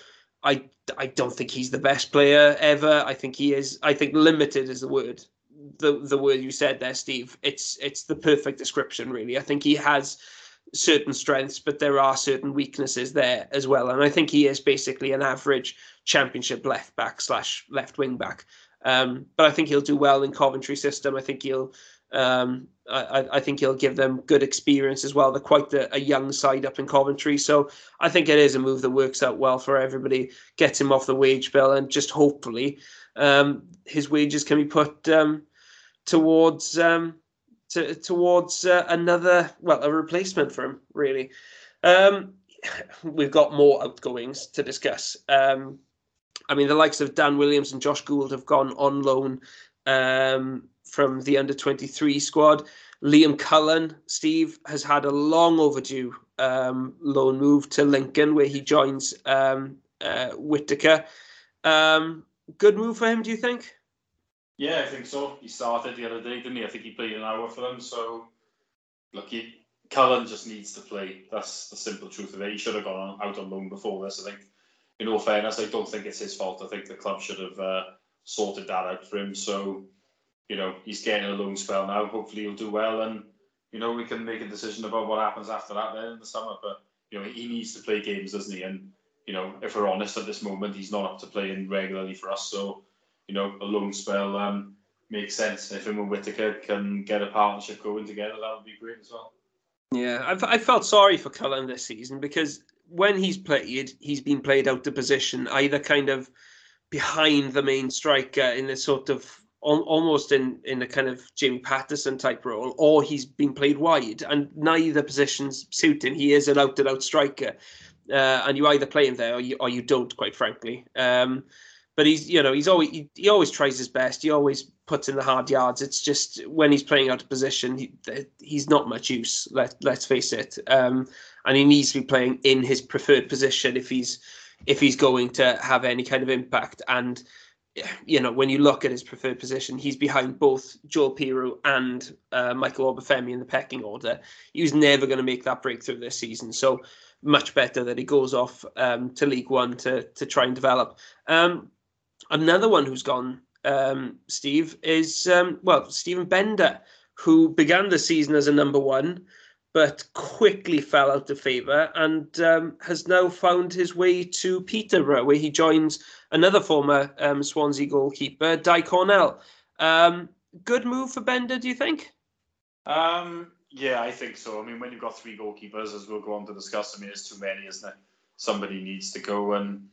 I I don't think he's the best player ever. I think he is. I think limited is the word the the word you said there, Steve. It's it's the perfect description, really. I think he has certain strengths, but there are certain weaknesses there as well. And I think he is basically an average championship left back slash left wing back. Um, but I think he'll do well in Coventry system. I think he'll um, I, I, think he'll give them good experience as well. They're quite a, a, young side up in Coventry, so I think it is a move that works out well for everybody. Gets him off the wage bill, and just hopefully um, his wages can be put um, towards um, to, towards uh, another well a replacement for him really. Um, we've got more outgoings to discuss. Um, I mean, the likes of Dan Williams and Josh Gould have gone on loan um, from the under 23 squad. Liam Cullen, Steve, has had a long overdue um, loan move to Lincoln, where he joins um, uh, Whittaker. Um, good move for him, do you think? Yeah, I think so. He started the other day, didn't he? I think he played an hour for them. So, look, he, Cullen just needs to play. That's the simple truth of it. He should have gone out on loan before this. I think, in all fairness, I don't think it's his fault. I think the club should have uh, sorted that out for him. So, you know, he's getting a loan spell now. Hopefully, he'll do well, and you know, we can make a decision about what happens after that then in the summer. But you know, he needs to play games, doesn't he? And you know, if we're honest, at this moment, he's not up to playing regularly for us. So you know, a long spell um, makes sense. If him and Whittaker can get a partnership going together, that would be great as well. Yeah, I've, I felt sorry for Cullen this season because when he's played, he's been played out of position, either kind of behind the main striker in this sort of almost in in a kind of Jamie Paterson type role, or he's been played wide, and neither positions suit him. He is an out and out striker, uh, and you either play him there or you or you don't. Quite frankly, um, but he's you know he's always he, he, always tries his best. He always puts in the hard yards. It's just when he's playing out of position, he, he's not much use. Let let's face it. Um, and he needs to be playing in his preferred position if he's if he's going to have any kind of impact. And you know when you look at his preferred position, he's behind both Joel Piroe and uh, Michael Obafemi in the pecking order. He was never going to make that breakthrough this season. So much better that he goes off um, to League One to to try and develop. Um, Another one who's gone, um, Steve, is um, well Steven Benda, who began the season as a number one, but quickly fell out of favour and um, has now found his way to Peterborough, where he joins another former um, Swansea goalkeeper, Dai Cornell. Um, good move for Benda, do you think? Um, yeah, I think so. I mean, when you've got three goalkeepers, as we'll go on to discuss, I mean, it's too many, isn't it? Somebody needs to go and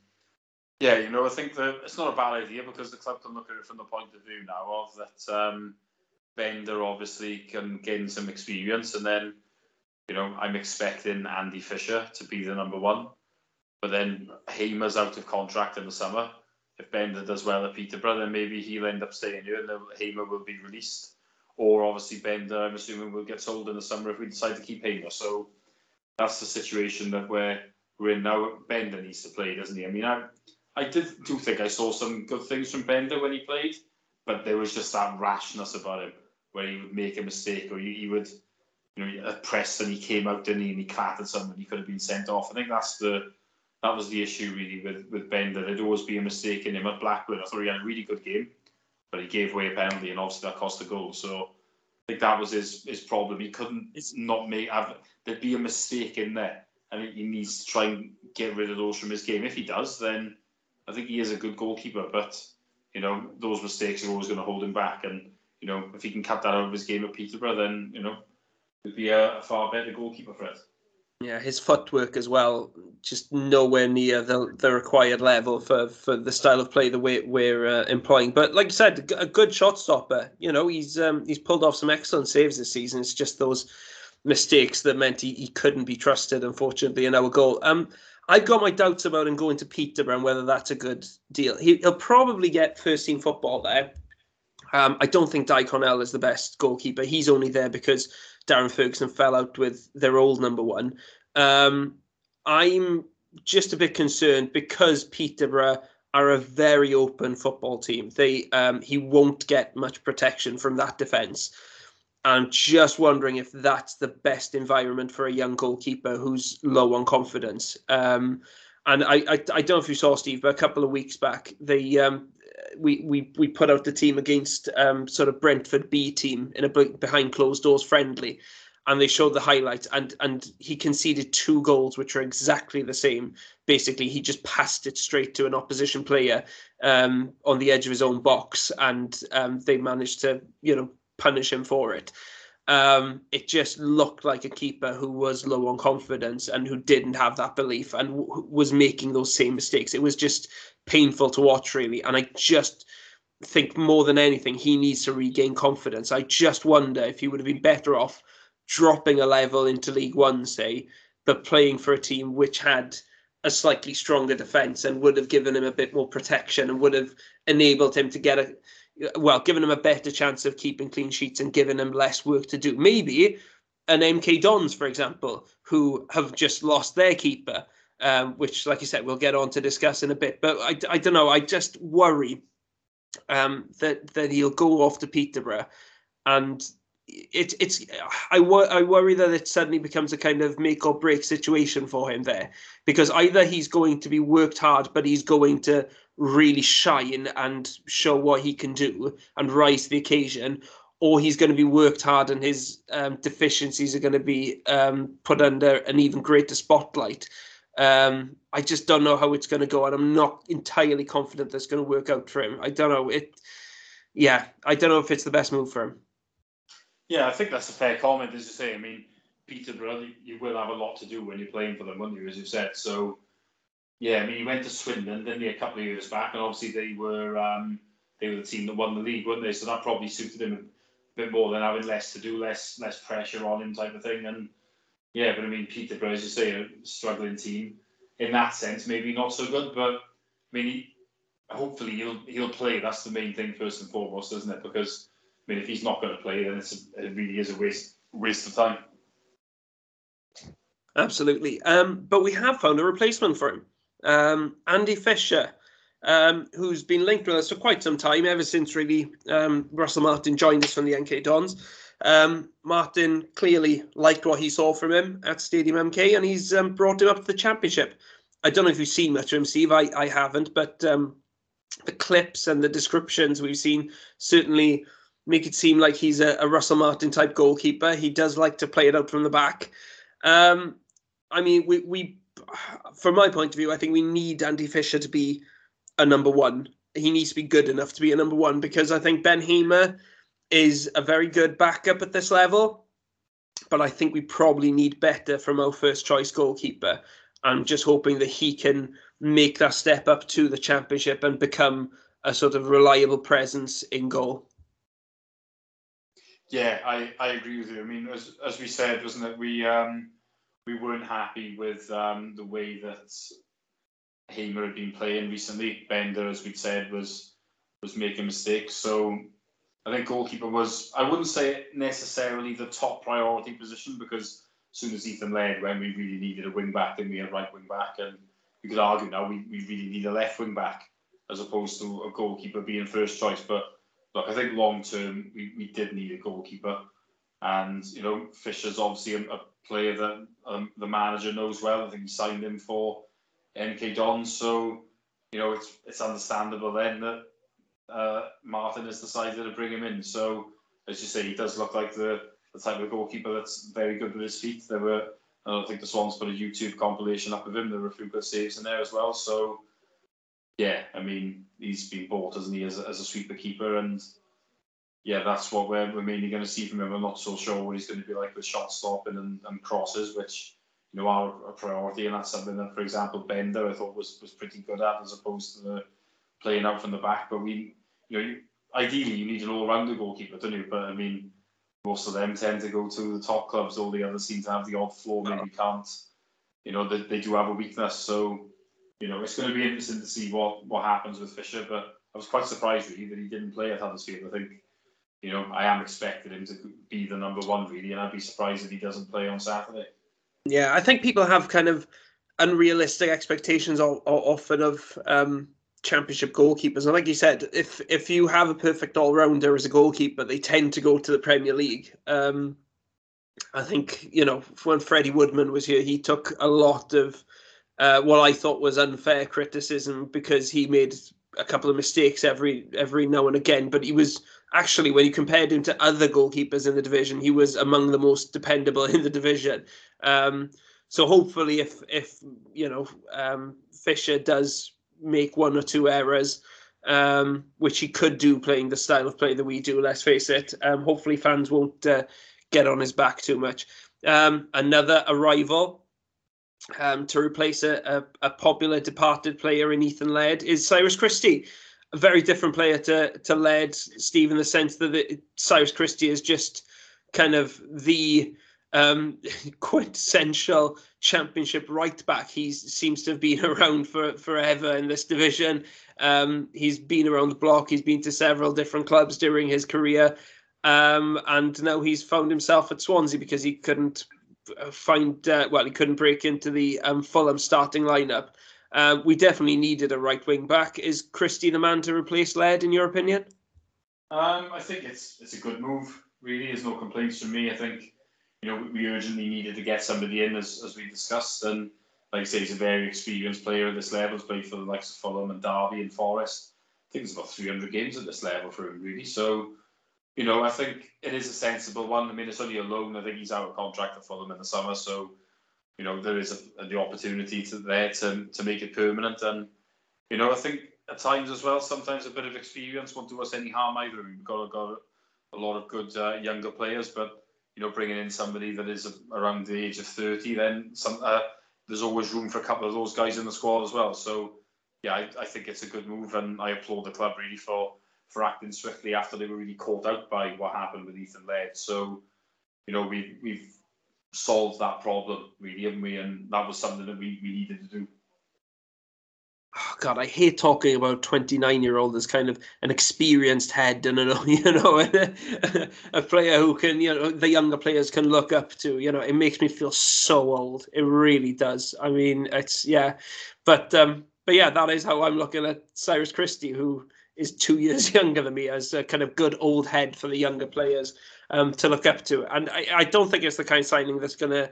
yeah, you know, I think that it's not a bad idea because the club can look at it from the point of view now of that um, Benda obviously can gain some experience, and then, you know, I'm expecting Andy Fisher to be the number one, but then Hamer's out of contract in the summer. If Benda does well at Peterborough, then maybe he'll end up staying here, and Hamer will be released. Or obviously Benda, I'm assuming, will get sold in the summer if we decide to keep Hamer. So that's the situation that we're we're in now. Benda needs to play, doesn't he? I mean, I I did do think I saw some good things from Benda when he played, but there was just that rashness about him where he would make a mistake or he, he would you know, at and he came out didn't he, and he clattered someone. He could have been sent off. I think that's the that was the issue really with with Benda. There'd always be a mistake in him at Blackburn. I thought he had a really good game, but he gave away a penalty, and obviously that cost a goal. So I think that was his his problem. He couldn't it's, not make have there'd be a mistake in there, I and he needs to try and get rid of those from his game. If he does, then I think he is a good goalkeeper. But you know those mistakes are always going to hold him back, and you know if he can cut that out of his game at Peterborough, then you know he'd be a, far better goalkeeper for it. Yeah, his footwork as well, just nowhere near the the required level for, for the style of play that we're, we're uh, employing. But like you said, a good shot stopper. You know, he's um, he's pulled off some excellent saves this season. It's just those mistakes that meant he, he couldn't be trusted, unfortunately, in our goal. Um, I've got my doubts about him going to Peterborough and whether that's a good deal. He, will probably get first team football there. Um, I don't think Dai Cornell is the best goalkeeper. He's only there because Darren Ferguson fell out with their old number one. Um, I'm just a bit concerned because Peterborough are a very open football team. They um, he won't get much protection from that defence. I'm just wondering if that's the best environment for a young goalkeeper who's low on confidence. Um, and I, I, I don't know if you saw Steve, but a couple of weeks back, they um, we we we put out the team against um, sort of Brentford B team in a behind closed doors friendly, and they showed the highlights and and he conceded two goals which are exactly the same basically he just passed it straight to an opposition player um, on the edge of his own box and um, they managed to you know punish him for it. Um, it just looked like a keeper who was low on confidence and who didn't have that belief and w- was making those same mistakes. It was just painful to watch really. And i just think more than anything he needs to regain confidence. I just wonder if he would have been better off dropping a level into League One, say, but playing for a team which had a slightly stronger defence and would have given him a bit more protection and would have enabled him to get a well, giving them a better chance of keeping clean sheets and giving them less work to do. Maybe an MK Dons, for example, who have just lost their keeper, um, which, like you said, we'll get on to discuss in a bit. But I, I don't know. I just worry um, that that he'll go off to Peterborough and it, it's I, I worry that it suddenly becomes a kind of make or break situation for him there because either he's going to be worked hard but he's going to really shine and show what he can do and rise to the occasion or he's going to be worked hard and his um, deficiencies are going to be um, put under an even greater spotlight um, I just don't know how it's going to go and I'm not entirely confident that's going to work out for him I don't know it yeah I don't know if it's the best move for him yeah, I think that's a fair comment, as you say. I mean, Peterborough, you will have a lot to do when you're playing for them, won't you, as you said? So, yeah, I mean, he went to Swindon, didn't a couple of years back, and obviously they were um, they were the team that won the league, weren't they? So that probably suited him a bit more than having less to do, less less pressure on him, type of thing. And yeah, but I mean, Peterborough, as you say, a struggling team in that sense, maybe not so good, but I mean, he, hopefully he'll he'll play. That's the main thing first and foremost, isn't it? Because I mean, if he's not going to play, then it's a, it really is a waste waste of time. Absolutely. Um, but we have found a replacement for him. Um, Andy Fisher, um, who's been linked with us for quite some time, ever since really um, Russell Martin joined us from the MK Dons. Um, Martin clearly liked what he saw from him at Stadium MK, and he's um, brought him up to the championship. I don't know if you've seen much of him, Steve. I, I haven't, but the clips and the descriptions we've seen certainly make it seem like he's a, a, Russell Martin type goalkeeper. He does like to play it out from the back. Um, I mean, we, we, from my point of view, I think we need Andy Fisher to be a number one. He needs to be good enough to be a number one because I think Ben Hamer is a very good backup at this level. But I think we probably need better from our first choice goalkeeper. I'm just hoping that he can make that step up to the championship and become a sort of reliable presence in goal. Yeah, I, I agree with you. I mean, as, as we said, wasn't it? We um, we weren't happy with um, the way that Hamer had been playing recently. Benda, as we'd said, was was making mistakes. So I think goalkeeper was I wouldn't say necessarily the top priority position because as soon as Ethan led when we really needed a wing back, then we had right wing back, and you could argue now we, we really need a left wing back as opposed to a goalkeeper being first choice. But look, I think long term we, we did need a goalkeeper. And you know, Fisher's obviously a, a player that um, the manager knows well. I think he signed him for MK Dons, so you know it's it's understandable then that uh, Martin has decided to bring him in. So as you say, he does look like the the type of goalkeeper that's very good with his feet. There were I think the Swans put a YouTube compilation up of him. There were a few good saves in there as well. So yeah, I mean he's been bought, hasn't he, as as a sweeper keeper and yeah, that's what we're, we're mainly going to see from him. I'm not so sure what he's going to be like with shot stopping and, and crosses, which you know are a priority, and that's something that, for example, Benda I thought was was pretty good at, as opposed to the playing out from the back. But we, you know, you, ideally you need an all-rounder goalkeeper, don't you? But I mean, most of them tend to go to the top clubs. All the others seem to have the odd flaw, maybe can't. You know, they, they do have a weakness, so you know it's going to be interesting to see what what happens with Fisher. But I was quite surprised really that he didn't play at Huddersfield. I think you know, I am expecting him to be the number one really, and I'd be surprised if he doesn't play on Saturday. Yeah, I think people have kind of unrealistic expectations often of um, championship goalkeepers. And like you said, if if you have a perfect all rounder as a goalkeeper, they tend to go to the Premier League. Um, I think you know when Freddie Woodman was here, he took a lot of uh, what I thought was unfair criticism because he made a couple of mistakes every every now and again, but he was actually, when you compared him to other goalkeepers in the division, he was among the most dependable in the division. Um, so hopefully, if if you know um, Fisher does make one or two errors, um, which he could do playing the style of play that we do, let's face it. Um, hopefully, fans won't uh, get on his back too much. Um, another arrival um, to replace a, a, a, popular departed player in Ethan Laird is Cyrus Christie a very different player to to Laird, Steve, in the sense that it, Cyrus Christie is just kind of the um, quintessential championship right back. He seems to have been around for forever in this division. Um, he's been around the block. He's been to several different clubs during his career, um, and now he's found himself at Swansea because he couldn't find uh, well, he couldn't break into the um, Fulham starting lineup. Um, we definitely needed a right wing back. Is Christie the man to replace Laird, in your opinion? Um, I think it's it's a good move. Really, there's no complaints from me. I think you know we urgently needed to get somebody in, as, as we discussed, and like I say, he's a very experienced player at this level. He's played for the likes of Fulham and Derby and Forest. I think there's about 300 games at this level for him, really. So, you know, I think it is a sensible one. I mean, it's only a loan. I think he's out of contract for Fulham in the summer, so you know there is a, the opportunity to there to to make it permanent. And you know I think at times as well, sometimes a bit of experience won't do us any harm either. We've got got a lot of good uh, younger players, but you know bringing in somebody that is around the age of thirty, then some uh, there's always room for a couple of those guys in the squad as well. So yeah, I, I think it's a good move, and I applaud the club really for for acting swiftly after they were really caught out by what happened with Ethan Laird. So, you know, we we've solve that problem, really, haven't we? And that was something that we, we needed to do. God, I hate talking about 29 year old as kind of an experienced head and you know a player who can you know the younger players can look up to. You know, it makes me feel so old. It really does. I mean, it's yeah, but um, but yeah, that is how I'm looking at Cyrus Christie, who is two years younger than me, as a kind of good old head for the younger players um, to look up to. And I, I don't think it's the kind of signing that's going to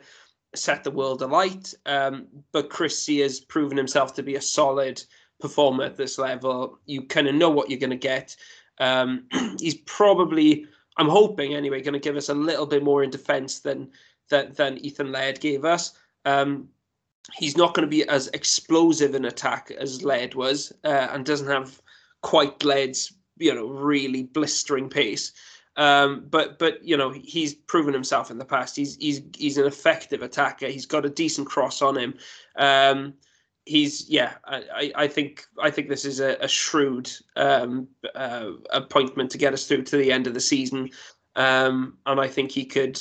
set the world alight. Um, but Christie has proven himself to be a solid performer at this level. You kind of know what you're going to get. Um, he's probably, I'm hoping anyway, going to give us a little bit more in defence than than, than Ethan Laird gave us. Um, he's not going to be as explosive in attack as Laird was, uh, and doesn't have quite Laird's you know really blistering pace. Um, but but you know he's proven himself in the past. He's he's he's an effective attacker. He's got a decent cross on him. Um, he's yeah. I, I think I think this is a, a shrewd um, uh, appointment to get us through to the end of the season. Um, and I think he could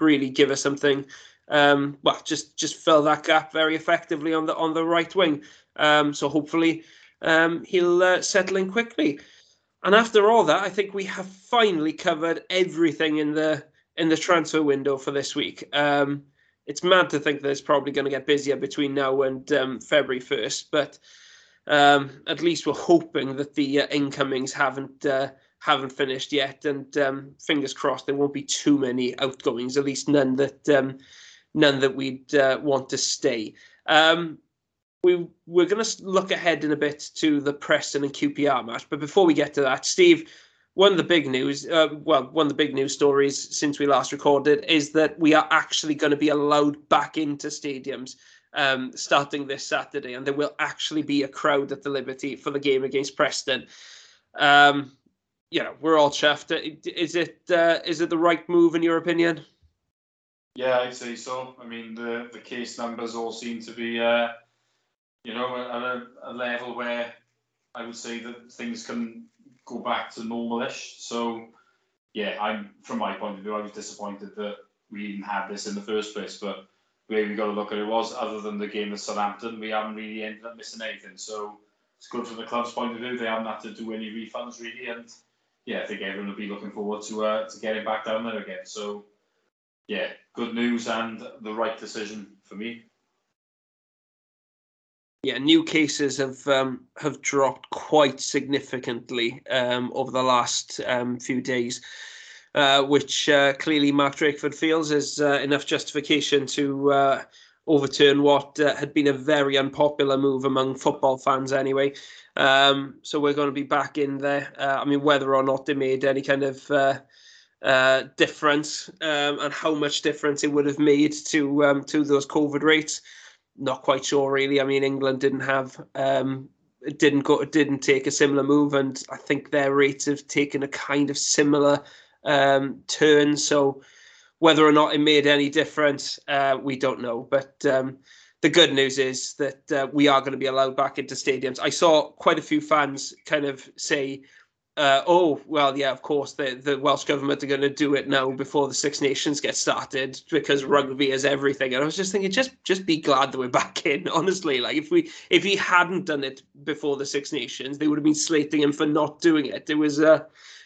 really give us something. Um, well, just just fill that gap very effectively on the on the right wing. Um, so hopefully he'll uh, settle in quickly. And after all that, I think we have finally covered everything in the in the transfer window for this week. Um, it's mad to think that it's probably going to get busier between now and um, February first, but um, at least we're hoping that the uh, incomings haven't uh, haven't finished yet, and um, fingers crossed there won't be too many outgoings. At least none that um, none that we'd uh, want to stay. Um, we we're going to look ahead in a bit to the Preston and QPR match, but before we get to that, Steve, one of the big news, uh, well, one of the big news stories since we last recorded is that we are actually going to be allowed back into stadiums um, starting this Saturday, and there will actually be a crowd at the Liberty for the game against Preston. Um, you know, we're all chuffed. Is it uh, is it the right move in your opinion? Yeah, I'd say so. I mean, the the case numbers all seem to be, uh, you know, at a, a level where I would say that things can go back to normalish. So, yeah, I'm from my point of view, I was disappointed that we didn't have this in the first place. But way we got to look at it was, other than the game with Southampton, we haven't really ended up missing anything. So it's good from the club's point of view. They haven't had to do any refunds really, and yeah, I think everyone will be looking forward to uh, to getting back down there again. So yeah, good news and the right decision for me. Yeah, new cases have um, have dropped quite significantly um, over the last um, few days, uh, which uh, clearly Mark Drakeford feels is uh, enough justification to uh, overturn what uh, had been a very unpopular move among football fans anyway. Um, so we're going to be back in there. Uh, I mean, whether or not they made any kind of difference um, and how much difference it would have made to um, to those COVID rates not quite sure really. I mean, England didn't have um, didn't go didn't take a similar move, and I think their rates have taken a kind of similar um, turn. So whether or not it made any difference, uh, we don't know. But um, the good news is that uh, we are going to be allowed back into stadiums. I saw quite a few fans kind of say uh, oh well, yeah, of course the the Welsh government are going to do it now before the Six Nations get started because rugby is everything. And I was just thinking, just just be glad that we're back in. Honestly, like if we if he hadn't done it before the Six Nations, they would have been slating him for not doing it. It was uh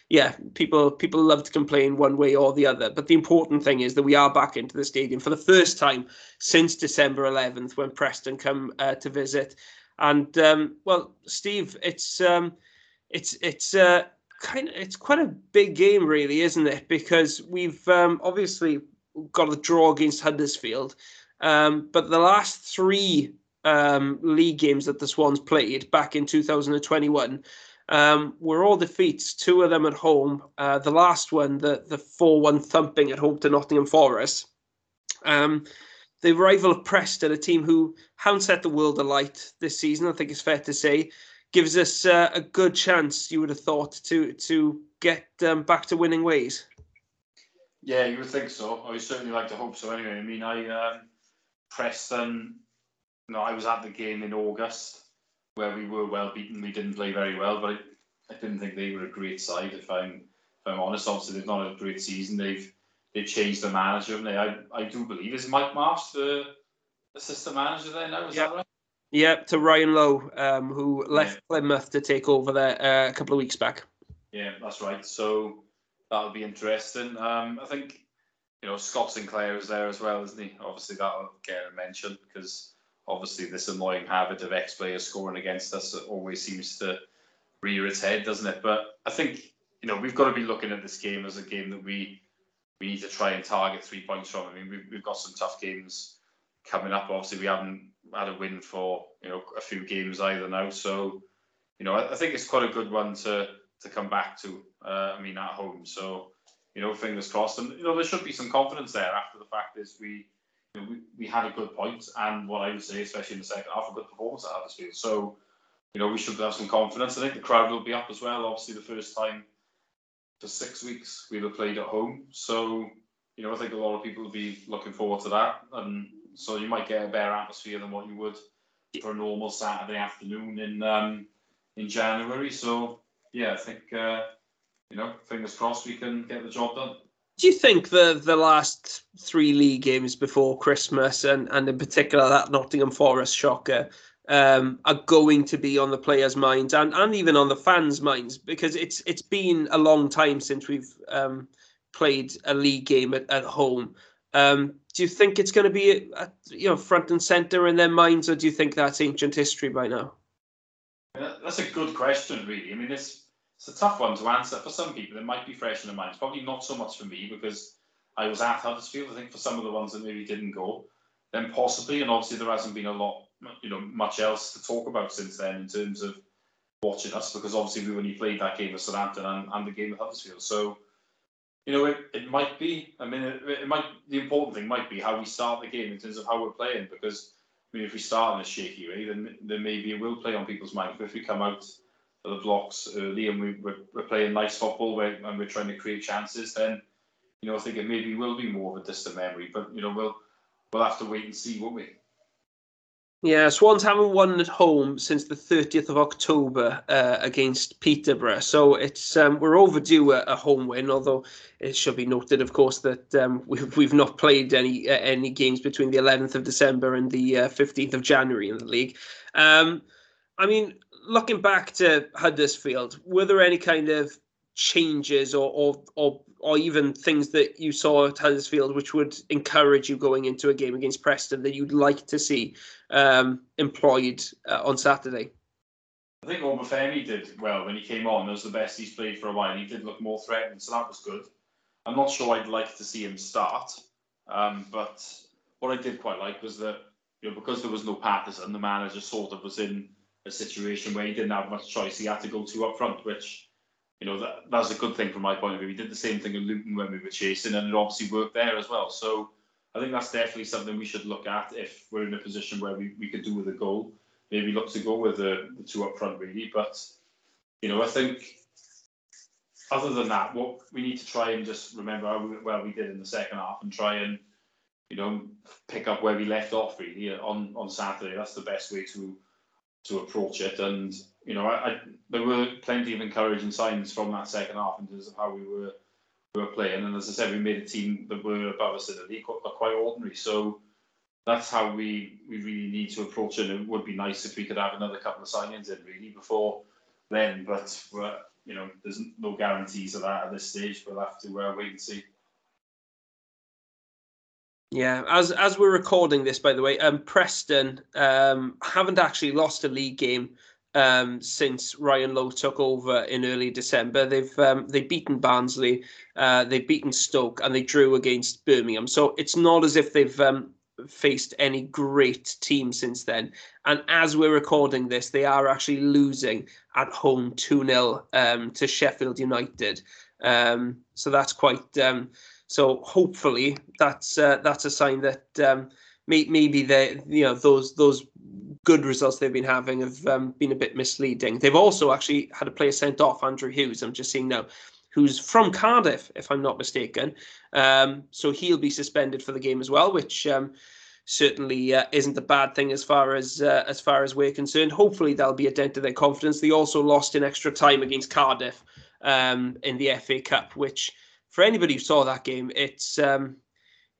yeah, people people love to complain one way or the other, but the important thing is that we are back into the stadium for the first time since December 11th when Preston come uh, to visit. And um, well, Steve, it's um, it's it's uh, kind of it's quite a big game, really, isn't it? Because we've um, obviously got a draw against Huddersfield, um, but the last three um, league games that the Swans played back in 2021 um, were all defeats. Two of them at home. Uh, the last one, the the four one thumping at home to Nottingham Forest. Um, the rival of Preston, a team who haven't set the world alight this season, I think it's fair to say gives us uh, a good chance. You would have thought to to get um, back to winning ways. Yeah, you would think so. I would certainly like to hope so. Anyway, I mean, I um, Preston. No, I was at the game in August where we were well beaten. We didn't play very well, but I, I didn't think they were a great side. If I'm if I'm honest, obviously they've not had a great season. They've they've changed the manager. And they, I I do believe is Mike Marsh the assistant manager there now. Is yep. that right? Yeah, to Ryan Lowe, um, who left yeah. Plymouth to take over there uh, a couple of weeks back. Yeah, that's right. So that'll be interesting. Um, I think you know Scott Sinclair is there as well, isn't he? Obviously, that'll get a mention because obviously this annoying habit of ex-players scoring against us always seems to rear its head, doesn't it? But I think you know we've got to be looking at this game as a game that we we need to try and target three points from. I mean, we've, we've got some tough games coming up. Obviously, we haven't had a win for you know a few games either now. So you know I, I think it's quite a good one to to come back to. Uh, I mean at home. So you know fingers crossed, and you know there should be some confidence there after the fact is we. You know, we, we had a good point, and what I would say, especially in the second half, a good performance at Huddersfield. So, you know, we should have some confidence. I think the crowd will be up as well. Obviously, the first time for six weeks we'll have played at home. So, you know, I think a lot of people will be looking forward to that. And so you might get a better atmosphere than what you would for a normal Saturday afternoon in um, in January. So yeah, I think uh, you know, fingers crossed we can get the job done. Do you think the the last three league games before Christmas and and in particular that Nottingham Forest shocker um, are going to be on the players' minds and, and even on the fans' minds because it's it's been a long time since we've um, played a league game at, at home. Um, do you think it's going to be at, you know front and center in their minds, or do you think that's ancient history by now? That's a good question, really. I mean, this it's a tough one to answer for some people. It might be fresh in their minds. Probably not so much for me because I was at Huddersfield. I think for some of the ones that maybe didn't go, then possibly. And obviously there hasn't been a lot, you know, much else to talk about since then in terms of watching us because obviously we only played that game with Southampton and, and the game with Huddersfield. So, you know, it, it might be. I mean, it, it might. The important thing might be how we start the game in terms of how we're playing because. I mean, if we start in a shaky way, then then maybe it will play on people's minds. But if we come out for the blocks early and we, we're, we're playing nice football and we're trying to create chances, then you know I think it maybe will be more of a distant memory. But you know we'll we'll have to wait and see, won't we? Yeah, Swans haven't won at home since the 30th of October uh, against Peterborough, so it's um, we're overdue a, a, home win. Although it should be noted, of course, that um, we've we've not played any uh, any games between the 11th of December and the uh, 15th of January in the league. Um, I mean, looking back to Huddersfield, were there any kind of changes or, or or or even things that you saw at Huddersfield which would encourage you going into a game against Preston that you'd like to see um, employed uh, on Saturday? I think Obafemi did well when he came on. It was the best he's played for a while. He did look more threatening, so that was good. I'm not sure I'd like to see him start, um, but what I did quite like was that you know because there was no Paterson, the manager sort of was in a situation where he didn't have much choice. He had to go two up front, which, you know, that, that's a good thing from my point of view. We did the same thing in Luton when we were chasing, and it obviously worked there as well. So I think that's definitely something we should look at if we're in a position where we, we could do with a goal. Maybe look to go with the, the two up front, really. But, you know, I think other than that, what we need to try and just remember how well we did in the second half and try and, you know, pick up where we left off, really, on, on Saturday. That's the best way to to approach it. And you know, I, I, there were plenty of encouraging signs from that second half in terms of how we were we were playing. And as I said, we made a team that were above us in the league, quite ordinary. So that's how we we really need to approach it. It would be nice if we could have another couple of signings in really before then, but you know, there's no guarantees of that at this stage. We'll have to uh, wait and see. Yeah, as as we're recording this, by the way, um, Preston um, haven't actually lost a league game um, since Ryan Lowe took over in early December. They've um, they've beaten Barnsley, uh, they've beaten Stoke, and they drew against Birmingham. So it's not as if they've um, faced any great team since then. And as we're recording this, they are actually losing at home 2 0 um, to Sheffield United. Um, so that's quite um, so hopefully that's uh, that's a sign that maybe they you know those those good results they've been having have um, been a bit misleading. They've also actually had a player sent off, Andrew Hughes. I'm just seeing now, who's from Cardiff, if I'm not mistaken. Um, so he'll be suspended for the game as well, which um, certainly uh, isn't a bad thing as far as uh, as far as we're concerned. Hopefully that'll be a dent to their confidence. They also lost in extra time against Cardiff um, in the FA Cup, which for anybody who saw that game, it's um,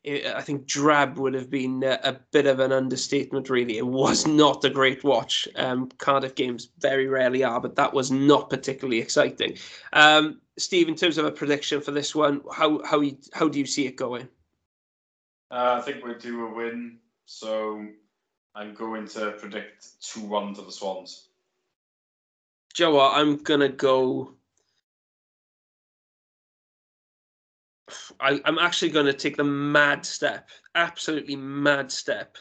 it, I think drab would have been a, a, bit of an understatement. Really, it was not a great watch. Um, Cardiff games very rarely are, but that was not particularly exciting. Um, Steve, in terms of a prediction for this one, how how you, how do you see it going? Uh, I think we'll do a win. So I'm going to predict two one to the Swans. Joe, I'm gonna go I, I'm actually going to take the mad step, absolutely mad step,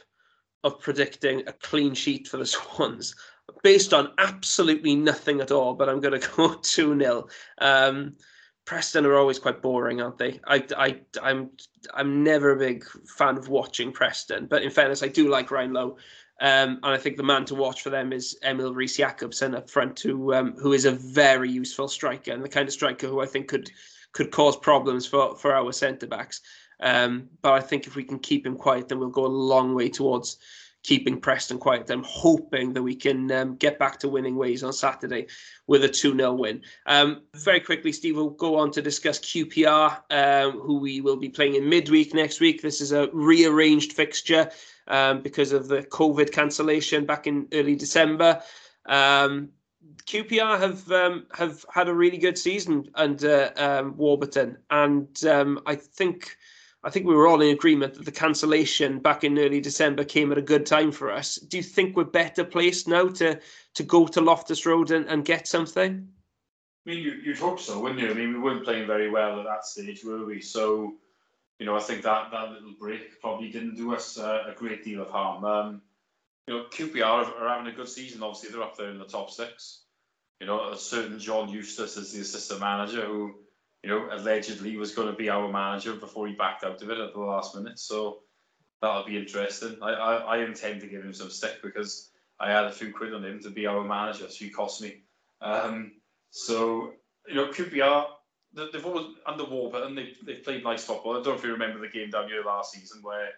of predicting a clean sheet for the Swans based on absolutely nothing at all. But I'm going to go 2 0. Um, Preston are always quite boring, aren't they? I, I, I'm, I'm never a big fan of watching Preston, but in fairness, I do like Ryan Lowe. Um, and I think the man to watch for them is Emil Riis Jakobsen up front, who um, who is a very useful striker and the kind of striker who I think could could cause problems for, for our centre backs. Um, but I think if we can keep him quiet, then we'll go a long way towards keeping Preston quiet. I'm hoping that we can um, get back to winning ways on Saturday with a 2 0 win. Um, very quickly, Steve will go on to discuss QPR, um, who we will be playing in midweek next week. This is a rearranged fixture um, because of the COVID cancellation back in early December. Um, QPR have um, have had a really good season under um, Warburton, and um, I think I think we were all in agreement that the cancellation back in early December came at a good time for us. Do you think we're better placed now to to go to Loftus Road and, and get something? I mean, you, you'd hope so, wouldn't you? I mean, we weren't playing very well at that stage, were we? So, you know, I think that, that little break probably didn't do us uh, a great deal of harm. You know, QPR are having a good season. Obviously, they're up there in the top six. You know, a certain John Eustace is the assistant manager who, you know, allegedly was going to be our manager before he backed out of it at the last minute. So that'll be interesting. I, I, I intend to give him some stick because I had a few quid on him to be our manager, so he cost me. Um, so, you know, QPR, they've always under Warburton, they've, they've played nice football. I don't know if you remember the game down here last season where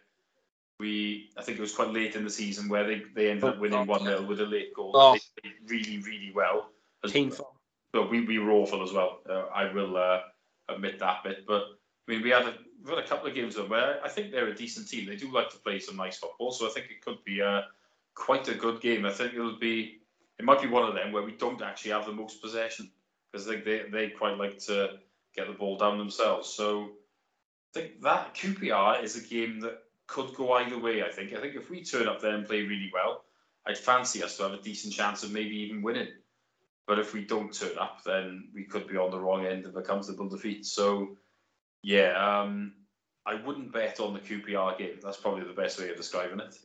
we, I think it was quite late in the season where they, they ended up winning 1 0 with a late goal. Oh. They played really, really well. Painful. But we, we were awful as well. Uh, I will uh, admit that bit. But I mean, we had a, we've had a couple of games where I think they're a decent team. They do like to play some nice football, so I think it could be a, quite a good game. I think it'll be it might be one of them where we don't actually have the most possession because they, they, they quite like to get the ball down themselves. So I think that QPR is a game that could go either way. I think. I think if we turn up there and play really well, I'd fancy us to have a decent chance of maybe even winning. But if we don't turn up, then we could be on the wrong end of a comfortable defeat. So, yeah, um, I wouldn't bet on the QPR game. That's probably the best way of describing it.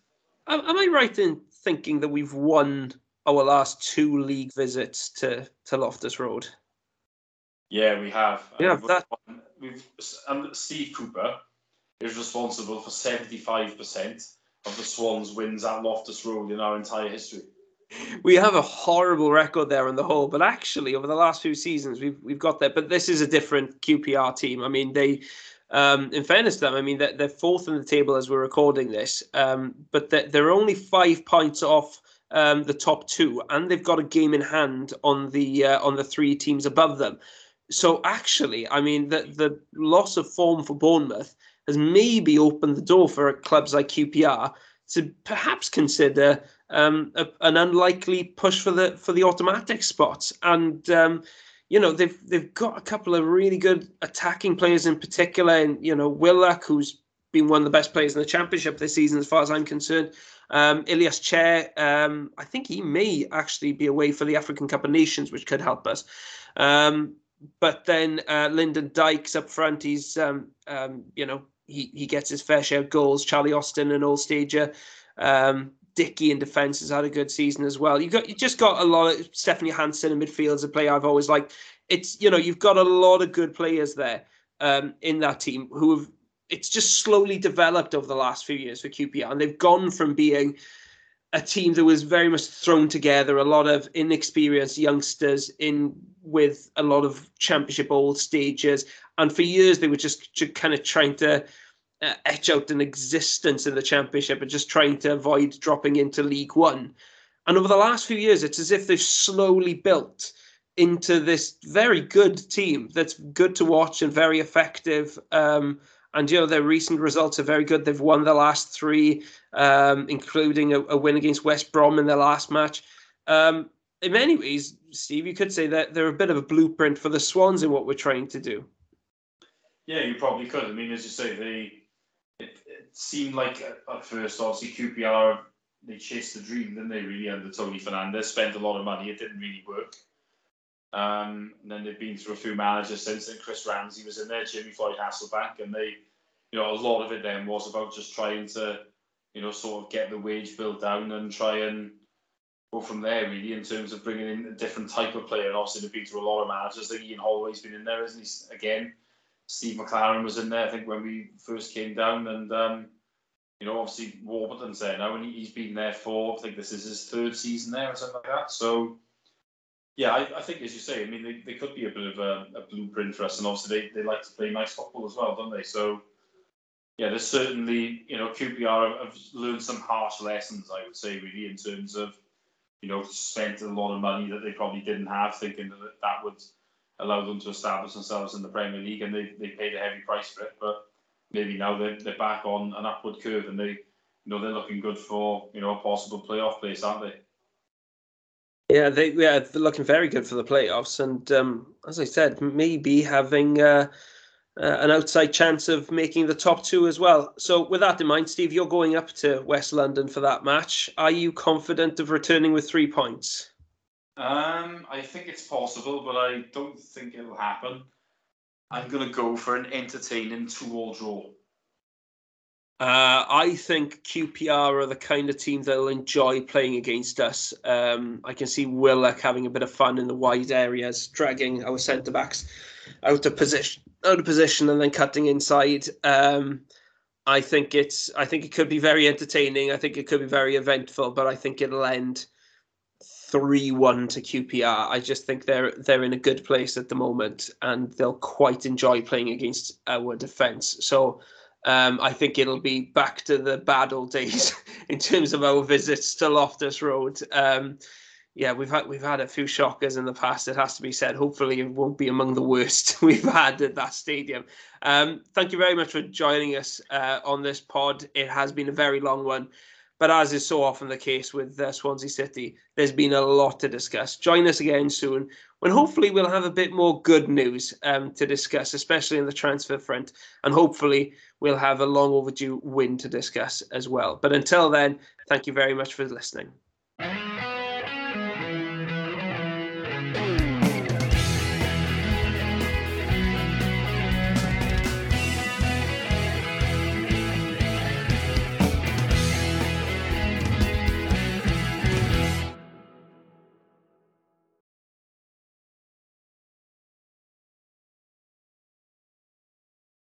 Am I right in thinking that we've won our last two league visits to, to Loftus Road. Yeah, we have. Yeah, um, that. We've and Steve Cooper is responsible for seventy five percent of the Swans' wins at Loftus Road in our entire history. We have a horrible record there on the whole, but actually over the last few seasons we've we've got there. But this is a different QPR team. I mean, they um, in fairness to them, I mean they're, they're fourth in the table as we're recording this, um, but they're, they're, only five points off um, the top two, and they've got a game in hand on the uh, on the three teams above them. So actually, I mean, the the loss of form for Bournemouth has maybe opened the door for clubs like QPR to perhaps consider um, a, an unlikely push for the for the automatic spots. And um, you know they've they've got a couple of really good attacking players in particular, and you know Willock, who's been one of the best players in the championship this season, as far as I'm concerned. Um, Ilias Chair, um, I think he may actually be away for the African Cup of Nations, which could help us. Um, but then uh, Lyndon Dykes up front, he's, um, um, you know, he, he gets his fair share of goals. Charlie Austin and all stager. Um, Dickie in defence has had a good season as well. You got you just got a lot of Stefan Johansen in midfield as a player I've always liked. It's you know you've got a lot of good players there um, in that team who have it's just slowly developed over the last few years for QPR, and they've gone from being a team that was very much thrown together, a lot of inexperienced youngsters in with a lot of championship old stages, and for years they were just, just kind of trying to uh, etch out an existence in the championship and just trying to avoid dropping into League One. And over the last few years, it's as if they've slowly built into this very good team that's good to watch and very effective. Um, and you know their recent results are very good. They've won the last three, um, including a, a, win against West Brom in their last match. Um, in many ways, Steve, you could say that they're a bit of a blueprint for the Swans in what we're trying to do. Yeah, you probably could. I mean, as you say, they it, it seemed like at first, obviously QPR they chased the dream, didn't they? Really under Tony Fernandes, spent a lot of money. It didn't really work. Um, and then they've been through a few managers since then. Chris Ramsey was in there, Jimmy Floyd Hasselbaink, and they, you know, a lot of it then was about just trying to, you know, sort of get the wage bill down and try and go from there, really, in terms of bringing in a different type of player. And obviously, they've been through a lot of managers. Like Ian Holloway's been in there, isn't he? Again, Steve McClaren was in there, I think, when we first came down. And, um, you know, obviously, Warburton's there now, and he's been there for, I think this is his third season there or something like that. So, yeah, I, I, think as you say, I mean, they, they could be a bit of a, a, blueprint for us, and obviously they, they like to play nice football as well, don't they? So, yeah, there's certainly, you know, QPR have learned some harsh lessons, I would say, really, in terms of, you know, spent a lot of money that they probably didn't have, thinking that that would allow them to establish themselves in the Premier League, and they, they paid a heavy price for it. But maybe now they're, they're back on an upward curve, and they, you know, they're looking good for, you know, a possible playoff place, aren't they? Yeah, they yeah they're looking very good for the playoffs, and um, as I said, maybe having uh, uh, an outside chance of making the top two as well. So, with that in mind, Steve, you're going up to West London for that match. Are you confident of returning with three points? Um, I think it's possible, but I don't think it'll happen. I'm going to go for an entertaining two-all draw. Uh, I think QPR are the kind of team that'll enjoy playing against us. Um, I can see Willock having a bit of fun in the wide areas, dragging our centre backs out of position, out of position, and then cutting inside. Um, I think it's. I think it could be very entertaining. I think it could be very eventful, but I think it'll end three-one to QPR. I just think they're they're in a good place at the moment, and they'll quite enjoy playing against our defence. So um, I think it'll be back to the bad old days in terms of our visits to Loftus Road. Um, yeah, we've had we've had a few shockers in the past. It has to be said. Hopefully, it won't be among the worst we've had at that stadium. Um, thank you very much for joining us uh, on this pod. It has been a very long one, but as is so often the case with uh, Swansea City, there's been a lot to discuss. Join us again soon when hopefully we'll have a bit more good news um, to discuss, especially in the transfer front, and hopefully we'll have a long overdue win to discuss as well. But until then, thank you very much for listening.